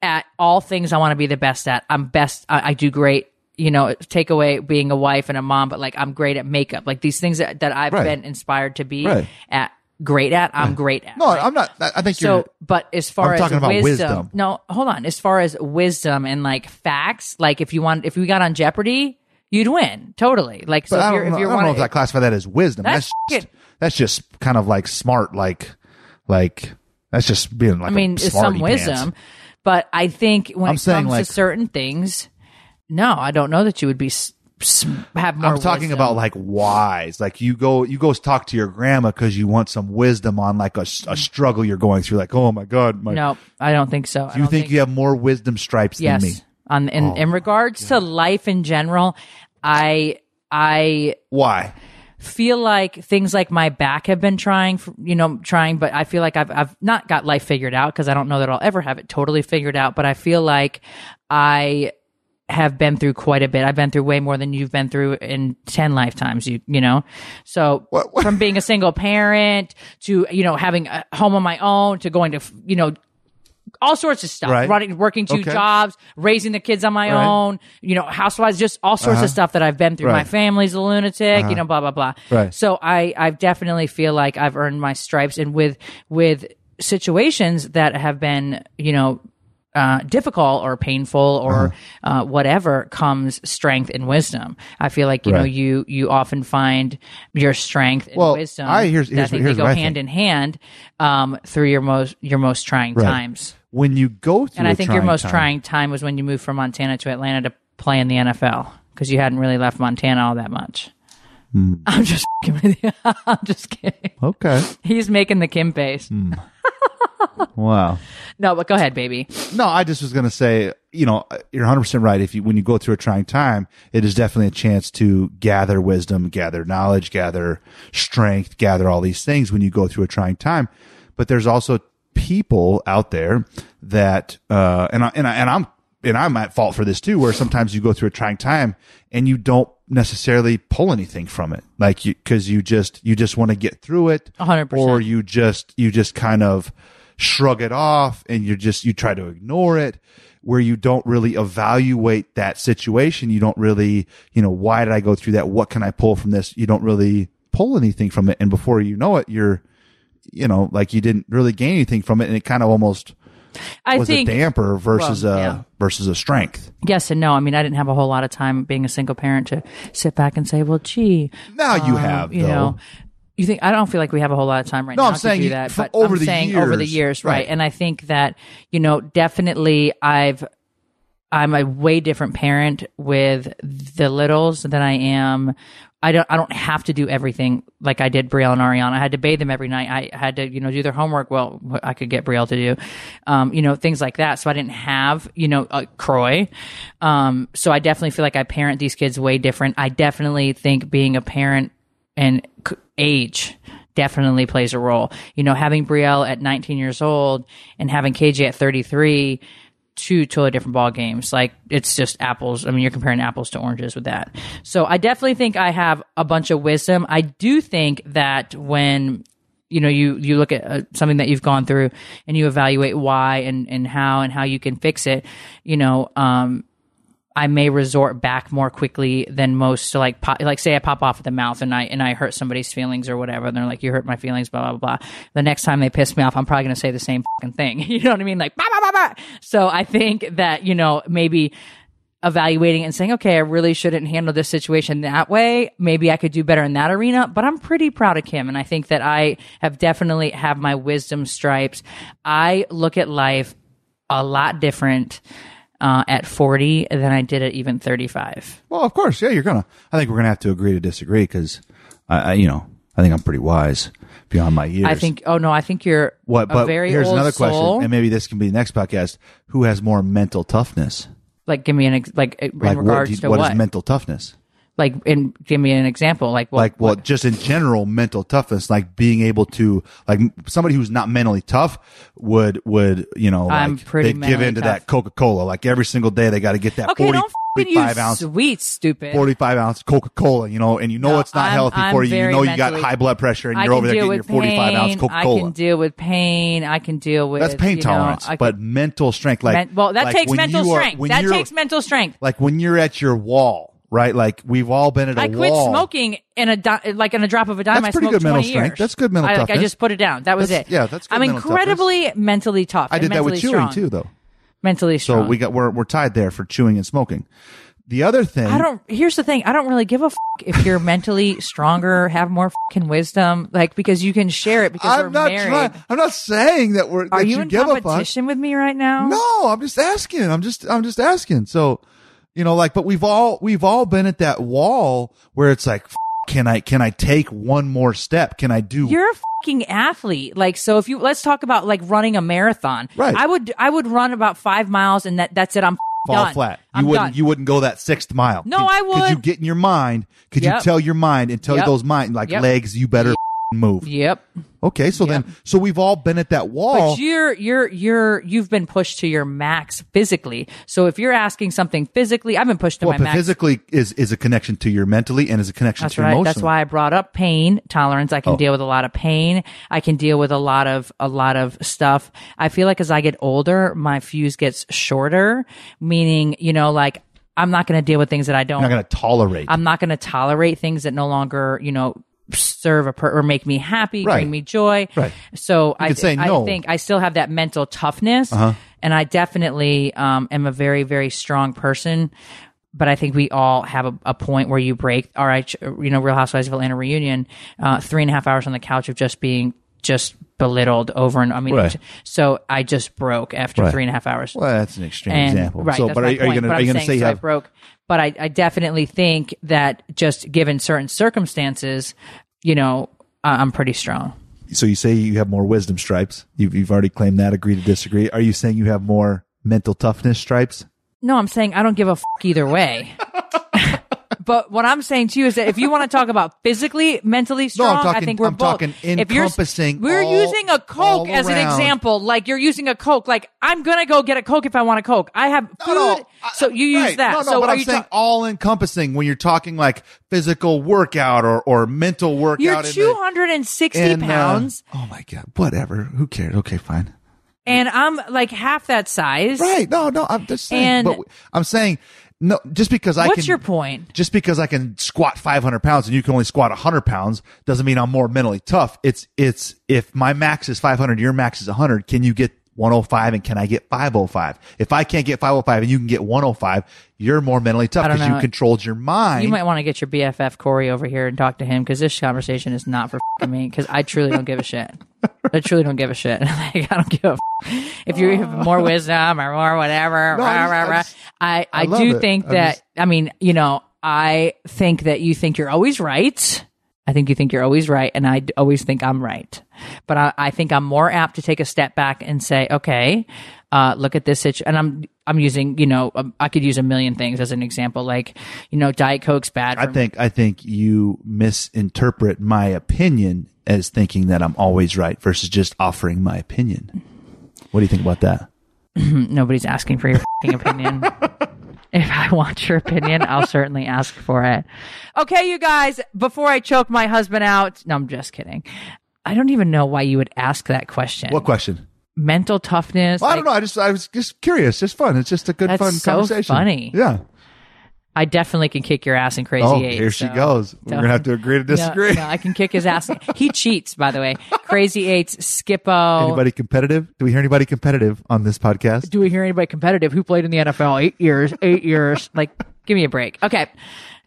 at all things I want to be the best at. I'm best. I, I do great. You know, take away being a wife and a mom, but like I'm great at makeup. Like these things that, that I've Right. been inspired to be Right. at, great at. I'm great at. No, right? I'm not. I think you're. So, but as far I'm as talking about wisdom, wisdom. no, hold on. As far as wisdom and like facts, like if you want, if we got on Jeopardy, you'd win totally. Like so, if you're, if you're I don't know if I classify that as wisdom. That's That's just, that's just kind of like smart, like like that's just being like. I mean, some wisdom, pants. but I think when I'm it comes like- to certain things, no, I don't know that you would be have more. I'm talking wisdom. about like wise. Like you go, you go talk to your grandma because you want some wisdom on like a mm. struggle you're going through. Like, oh my god, my, no, I don't think so. Do you don't think, you have more wisdom stripes yes. than me? Oh On in, oh in regards to life in general, I I Why? feel like things like my back have been trying, you know, trying, but I feel like I've, I've not got life figured out because I don't know that I'll ever have it totally figured out. But I feel like I have been through quite a bit. I've been through way more than you've been through in 10 lifetimes, you, you know? So What- what- from being a single parent to, you know, having a home on my own to going to, you know, all sorts of stuff, Right. running, working two Okay. jobs, raising the kids on my Right. own, you know, housewives, just all sorts Uh-huh. of stuff that I've been through. My family's a lunatic, you know, blah, blah, blah. Right. So I, I definitely feel like I've earned my stripes and with, with situations that have been, you know, uh, difficult or painful or Uh-huh. uh, whatever comes strength and wisdom. I feel like you know you you often find your strength and Well, wisdom. I- here's- here's- I think here's they go hand in hand um, through your most your most trying Right. times. When you go through, And I think your most time- trying time was when you moved from Montana to Atlanta to play in the NFL because you hadn't really left Montana all that much. Hmm. I'm just <laughs> kidding with you. <laughs> I'm just kidding. Okay. He's making the Kim face. Hmm. <laughs> Wow. No, but go ahead, baby. No, I just was going to say, you know, you're 100% right. If you, when you go through a trying time, it is definitely a chance to gather wisdom, gather knowledge, gather strength, gather all these things when you go through a trying time. But there's also people out there that, uh, and I, and I, and I'm, and I'm at fault for this too, where sometimes you go through a trying time and you don't necessarily pull anything from it. Like you, cause you just, you just want to get through it. 100%. Or you just, you just kind of, shrug it off and you're just you try to ignore it where you don't really evaluate that situation. You don't really, you know, why did I go through that? What can I pull from this? You don't really pull anything from it. And before you know it, you're, you know, like you didn't really gain anything from it. And it kind of almost I was think a damper versus well, a, yeah. versus a strength. yes and no. I mean, I didn't have a whole lot of time being a single parent to sit back and say, "Well, gee." Now you um, have, you though. know. You think I don't feel like we have a whole lot of time right No, now I'm to saying do that, but over I'm the saying over the years, years, right? right. And I think that you know definitely I've I'm a way different parent with the littles than I am. I don't. I don't have to do everything like I did Brielle and Ariana. I had to bathe them every night. I had to, you know, do their homework. Well, I could get Brielle to do, um, you know, things like that. So I didn't have, you know, uh, Kroy. Um, so I definitely feel like I parent these kids way different. I definitely think being a parent and c- age definitely plays a role. You know, having Brielle at 19 years old and having KJ at 33 two totally different ball games. Like it's just apples. I mean, you're comparing apples to oranges with that. So I definitely think I have a bunch of wisdom. I do think that when you know you you look at uh, something that you've gone through and you evaluate why and and how and how you can fix it, you know, um I may resort back more quickly than most to like pop, like say I pop off at the mouth and I and I hurt somebody's feelings or whatever and they're like you hurt my feelings blah blah blah. The next time they piss me off, I'm probably going to say the same fucking thing. <laughs> You know what I mean? Like blah blah blah blah. So I think that you know maybe evaluating and saying, okay, I really shouldn't handle this situation that way. Maybe I could do better in that arena, but I'm pretty proud of Kim. And I think that I have definitely have my wisdom stripes. I look at life a lot different uh, at 40 than I did at even 35. Well, of course, yeah, you're gonna. I think we're gonna have to agree to disagree because, I, I, you know, I think I'm pretty wise beyond my years. I think, oh no, I think you're What? But very here's another soul. question, and maybe this can be the next podcast. Who has more mental toughness? Like, give me an, ex- like, in Like, regards what, do to what? what is mental toughness? Like, in, give me an example. Like, what, like, well, what- just in general, mental toughness, like being able to, like, somebody who's not mentally tough would, would, you know, I'm like, pretty they'd give into tough. that Coca Cola. Like every single day, they got to get that okay, 40, don't 45 use ounce, sweet, stupid. 45 ounce Coca Cola, you know, and you know No, it's not I'm- healthy I'm for you. You know, you got high blood pressure and I you're over there getting your with 45 ounce pain. Coca I can deal with pain. I can deal with That's pain you know, tolerance, I but can- mental strength, like, men- well, that like takes mental are- strength. That takes mental strength. like when you're at your wall, right? Like we've all been at a I quit wall. smoking in a di- like in a drop of a dime. That's I pretty good mental 20 strength. years. That's good mental I, like, I just put it down. That was That's- it. yeah, that's good I'm mental incredibly mentally tough. I did that with chewing strong. too, though. Mentally strong. So we got we're we're tied there for chewing and smoking. The other thing, I don't. Here's the thing. I don't really give a f- if you're mentally <laughs> stronger, have more fucking wisdom, like because you can share it because we're I'm not married. trying. I'm not saying that we're. Are that you, you in give a fuck. competition with me right now? No, I'm just asking. I'm just I'm just asking. So, you know, like, but we've all we've all been at that wall where it's like, f- can I can I take one more step? Can I do? You're a fucking athlete. Like, so if you let's talk about like running a marathon. Right. I would I would run about five miles and that that's it. I'm fall done. flat. You I'm wouldn't done. you wouldn't go that sixth mile. No, Could- I would. Could you get in your mind? Could you tell your mind and tell Yep. those mind like Yep. legs? You better move. Yep. Okay, so Yep. then so we've all been at that wall. But you're you're you're you've been pushed to your max physically. So if you're asking something physically, I've been pushed to well, my but max. physically is is a connection to your mentally and is a connection That's to your right. That's why I brought up pain tolerance. I can Oh. deal with a lot of pain. I can deal with a lot of a lot of stuff. I feel like as I get older, my fuse gets shorter, meaning, you know, like I'm not going to deal with things that I don't I'm not going to tolerate. I'm not going to tolerate things that no longer, you know, serve a per- or make me happy, Right. bring me joy. Right. So I, could say I no. Uh-huh. think I still have that mental toughness, and I definitely um, am a very, very strong person. But I think we all have a, a point where you break. All right, you know, Real Housewives of Atlanta reunion, uh, three and a half hours on the couch of just being just belittled over and I mean, Right. so I just broke after Right. three and a half hours. well, that's an extreme And- example. Right. so, but are, you- are you going to are you going to say you I have broke? But I, I definitely think that just given certain circumstances, you know, I'm pretty strong. so you say you have more wisdom stripes. You've you've already claimed that. Agree to disagree. Are you saying you have more mental toughness stripes? No, I'm saying I don't give a f- either way. <laughs> but what I'm saying to you is that if you want to talk about physically, mentally strong, talking- I think we're I'm both. talking if you're, encompassing we're all- using a Coke as an example. Like you're using a Coke. Like I'm gonna go get a Coke if I want a Coke. I have food, so you use that. No, no, so but are I'm you saying ta- all encompassing when you're talking like physical workout or, or mental workout. You're in the- 260 in, uh, pounds. oh my god! Whatever. Who cares? Okay, fine. and I'm like half that size. Right. No, no, I'm just saying. And- but I'm saying no. Just because I can What's can, your point? Just because I can squat 500 pounds and you can only squat 100 pounds doesn't mean I'm more mentally tough. It's it's if my max is 500, your max is 100. Can you get 105 and can I get 505? If I can't get 505 and you can get 105, you're more mentally tough because you controlled your mind. You might want to get your BFF Corey over here and talk to him because this conversation is not for me because I truly don't give a shit. I truly don't give a shit. <laughs> like, I don't give a <laughs> if you have more wisdom or more whatever. No, I rah, I just- I, I, I do it. think that just- I mean you know I think that you think you're always right. I think you think you're always right, and I always think I'm right. But I, I think I'm more apt to take a step back and say, okay, uh, look at this situation. And I'm I'm using you know um, I could use a million things as an example, like you know Diet Coke's bad. I think I think you misinterpret my opinion as thinking that I'm always right versus just offering my opinion. What do you think about that? <clears throat> nobody's asking for your fing opinion. <laughs> if I want your opinion, I'll certainly ask for it. Okay, you guys, before I choke my husband out, no, I'm just kidding. I don't even know why you would ask that question. What question? Mental toughness. Well, I like, don't know. I just I was just curious. Just fun. It's just a good That's fun so conversation. funny. Yeah. I definitely can kick your ass in crazy Oh, eight. here she goes. We're gonna have to agree to No, disagree. No, I can kick his ass. <laughs> he cheats, by the way. Crazy eights, Skip-Bo. Anybody competitive? Do we hear anybody competitive on this podcast? do we hear anybody competitive who played in the NFL eight years, eight years? Like, give me a break. Okay.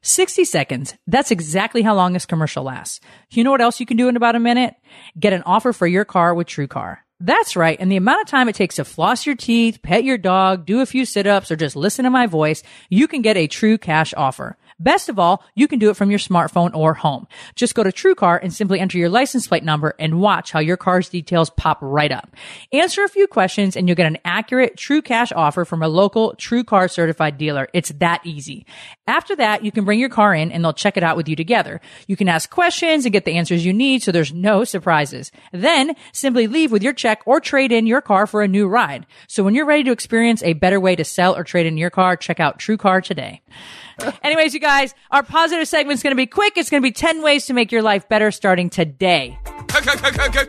60 seconds. That's exactly how long this commercial lasts. You know what else you can do in about a minute? Get an offer for your car with TrueCar. That's right. And the amount of time it takes to floss your teeth, pet your dog, do a few sit-ups, or just listen to my voice, you can get a true cash offer. Best of all, you can do it from your smartphone or home. Just go to TrueCar and simply enter your license plate number and watch how your car's details pop right up. Answer a few questions and you'll get an accurate true cash offer from a local TrueCar certified dealer. It's that easy. After that, you can bring your car in and they'll check it out with you together. You can ask questions and get the answers you need so there's no surprises. Then simply leave with your check or trade in your car for a new ride. So when you're ready to experience a better way to sell or trade in your car, check out TrueCar today. <laughs> Anyways, you guys, our positive segment is going to be quick. It's going to be 10 ways to make your life better starting today.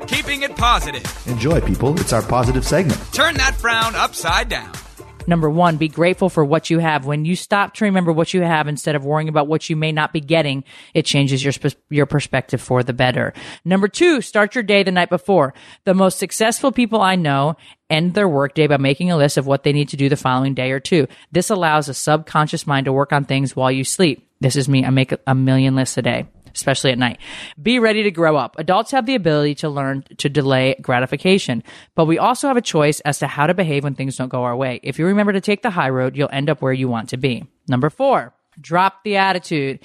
Keeping it positive. Enjoy, people. It's our positive segment. Turn that frown upside down. Number one, be grateful for what you have. When you stop to remember what you have instead of worrying about what you may not be getting, it changes your your perspective for the better. Number two, start your day the night before. The most successful people I know end their workday by making a list of what they need to do the following day or two. This allows a subconscious mind to work on things while you sleep. This is me. I make a million lists a day especially at night. Be ready to grow up. Adults have the ability to learn to delay gratification, but we also have a choice as to how to behave when things don't go our way. If you remember to take the high road, you'll end up where you want to be. Number four. Drop the attitude.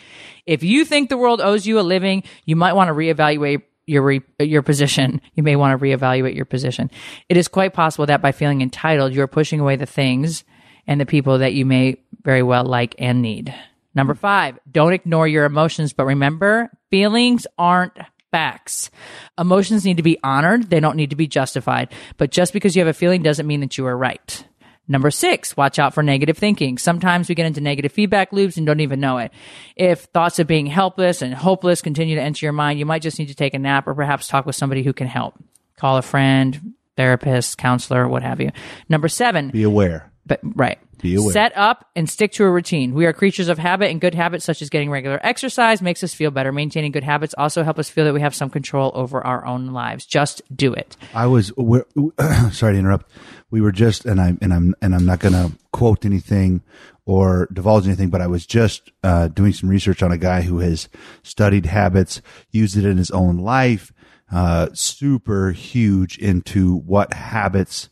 If you think the world owes you a living, you might want to reevaluate your re- your position. You may want to reevaluate your position. It is quite possible that by feeling entitled, you are pushing away the things and the people that you may very well like and need. Number five, don't ignore your emotions, but remember, feelings aren't facts. Emotions need to be honored. They don't need to be justified. But just because you have a feeling doesn't mean that you are right. Number six, watch out for negative thinking. Sometimes we get into negative feedback loops and don't even know it. If thoughts of being helpless and hopeless continue to enter your mind, you might just need to take a nap or perhaps talk with somebody who can help. Call a friend, therapist, counselor, what have you. Number seven, Be aware. But right. Be aware. Set up and stick to a routine. We are creatures of habit, and good habits such as getting regular exercise makes us feel better. Maintaining good habits also help us feel that we have some control over our own lives. Just do it. I was we're, <clears throat> sorry to interrupt. We were just and I and I'm and I'm not going to quote anything or divulge anything, but I was just uh, doing some research on a guy who has studied habits, used it in his own life. Uh, super huge into what habits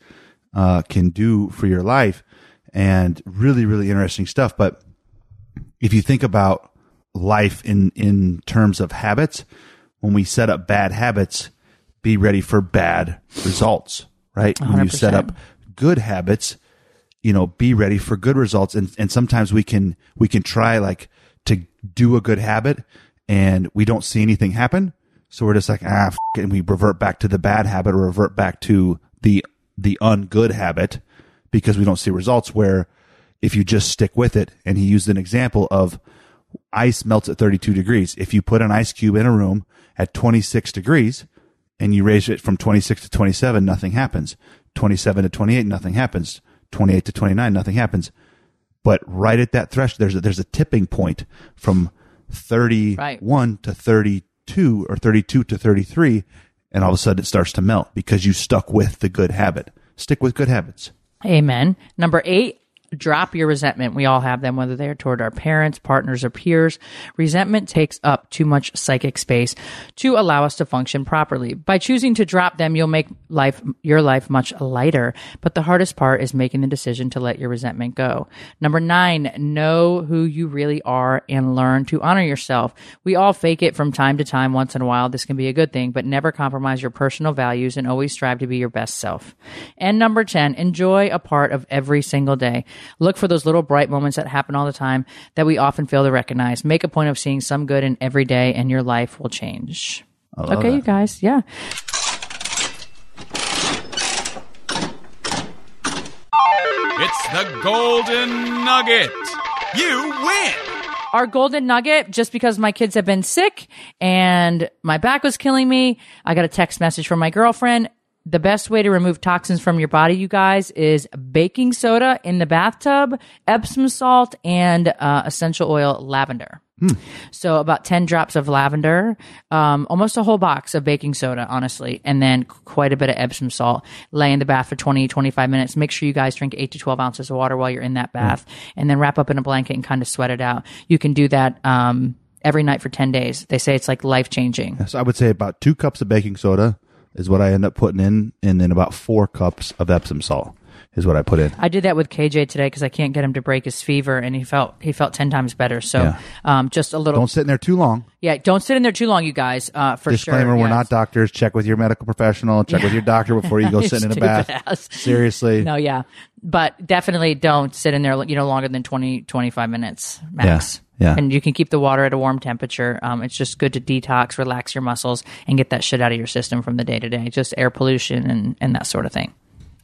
uh, can do for your life, and really really interesting stuff. But if you think about life in in terms of habits, when we set up bad habits, be ready for bad results, right? When you set up good habits, you know, be ready for good results. And and sometimes we can we can try like to do a good habit and we don't see anything happen. So we're just like, ah, f- it," and we revert back to the bad habit or revert back to the the ungood habit because we don't see results where if you just stick with it and he used an example of ice melts at 32 degrees. If you put an ice cube in a room at 26 degrees and you raise it from 26 to 27, nothing happens. 27 to 28, nothing happens. 28 to 29, nothing happens. But right at that threshold, there's a, there's a tipping point from 31 to 32 or 32 to 33. And all of a sudden it starts to melt because you stuck with the good habit. Stick with good habits. Amen. Number eight, drop your resentment. We all have them, whether they are toward our parents, partners, or peers. Resentment takes up too much psychic space to allow us to function properly. By choosing to drop them, you'll make life, your life much lighter. But the hardest part is making the decision to let your resentment go. Number nine, know who you really are and learn to honor yourself. We all fake it from time to time once in a while. This can be a good thing, but never compromise your personal values and always strive to be your best self. And number 10, enjoy a part of every single day. Look for those little bright moments that happen all the time that we often fail to recognize. Make a point of seeing some good in every day and your life will change. love Okay, that. you guys. Yeah. It's the Golden Nugget. You win. Our golden nugget, just because my kids have been sick and my back was killing me, I got a text message from my girlfriend. The best way to remove toxins from your body, you guys, is baking soda in the bathtub, Epsom salt, and uh, essential oil lavender. So about 10 drops of lavender, um, almost a whole box of baking soda, honestly, and then quite a bit of Epsom salt. Lay in the bath for 20, 25 minutes. Make sure you guys drink 8 to 12 ounces of water while you're in that bath, and then wrap up in a blanket and kind of sweat it out. You can do that um, every night for 10 days. They say it's like life changing. So I would say about two cups of baking soda is what I end up putting in, and then about four cups of Epsom salt is what I put in. I did that with KJ today because I can't get him to break his fever, and he felt he felt ten times better. So, Yeah. um, just a little. Don't sit in there too long. yeah, don't sit in there too long, you guys. Uh, for Disclaimer: sure. We're yes. not doctors. Check with your medical professional. Check with your doctor before you go <laughs> sit in a bath. ass. Seriously, No, yeah, but definitely don't sit in there. You know, longer than 20, 25 minutes max. Yeah, yeah. And you can keep the water at a warm temperature. Um, it's just good to detox, relax your muscles, and get that shit out of your system from the day to day. Just air pollution and and that sort of thing.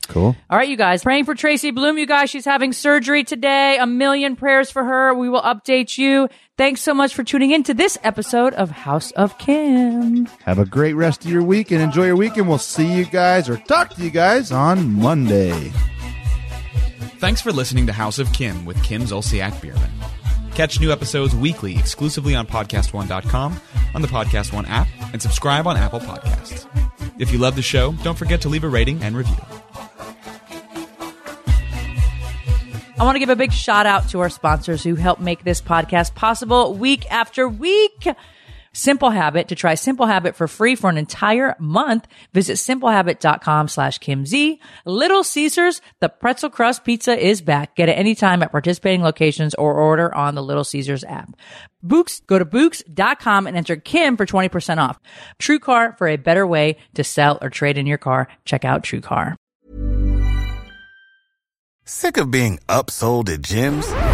cool. All right, you guys. Praying for Tracy Bloom, you guys. She's having surgery today. A million prayers for her. We will update you. Thanks so much for tuning in to this episode of House of Kim. Have a great rest of your week and enjoy your weekend. We'll see you guys or talk to you guys on Monday. Thanks for listening to House of Kim with Kim Zolciak Biermann. Catch new episodes weekly exclusively on PodcastOne.com, on the Podcast One app, and subscribe on Apple Podcasts. If you love the show, don't forget to leave a rating and review. I want to give a big shout out to our sponsors who help make this podcast possible week after week. Simple Habit. To try Simple Habit for free for an entire month, visit simplehabit.com slash kimz. Little Caesars, the pretzel crust pizza is back. Get it anytime at participating locations or order on the Little Caesars app. Bouqs, go to bouqs.com and enter Kim for 20% off. True Car for a better way to sell or trade in your car. Check out True Car. Sick of being upsold at gyms?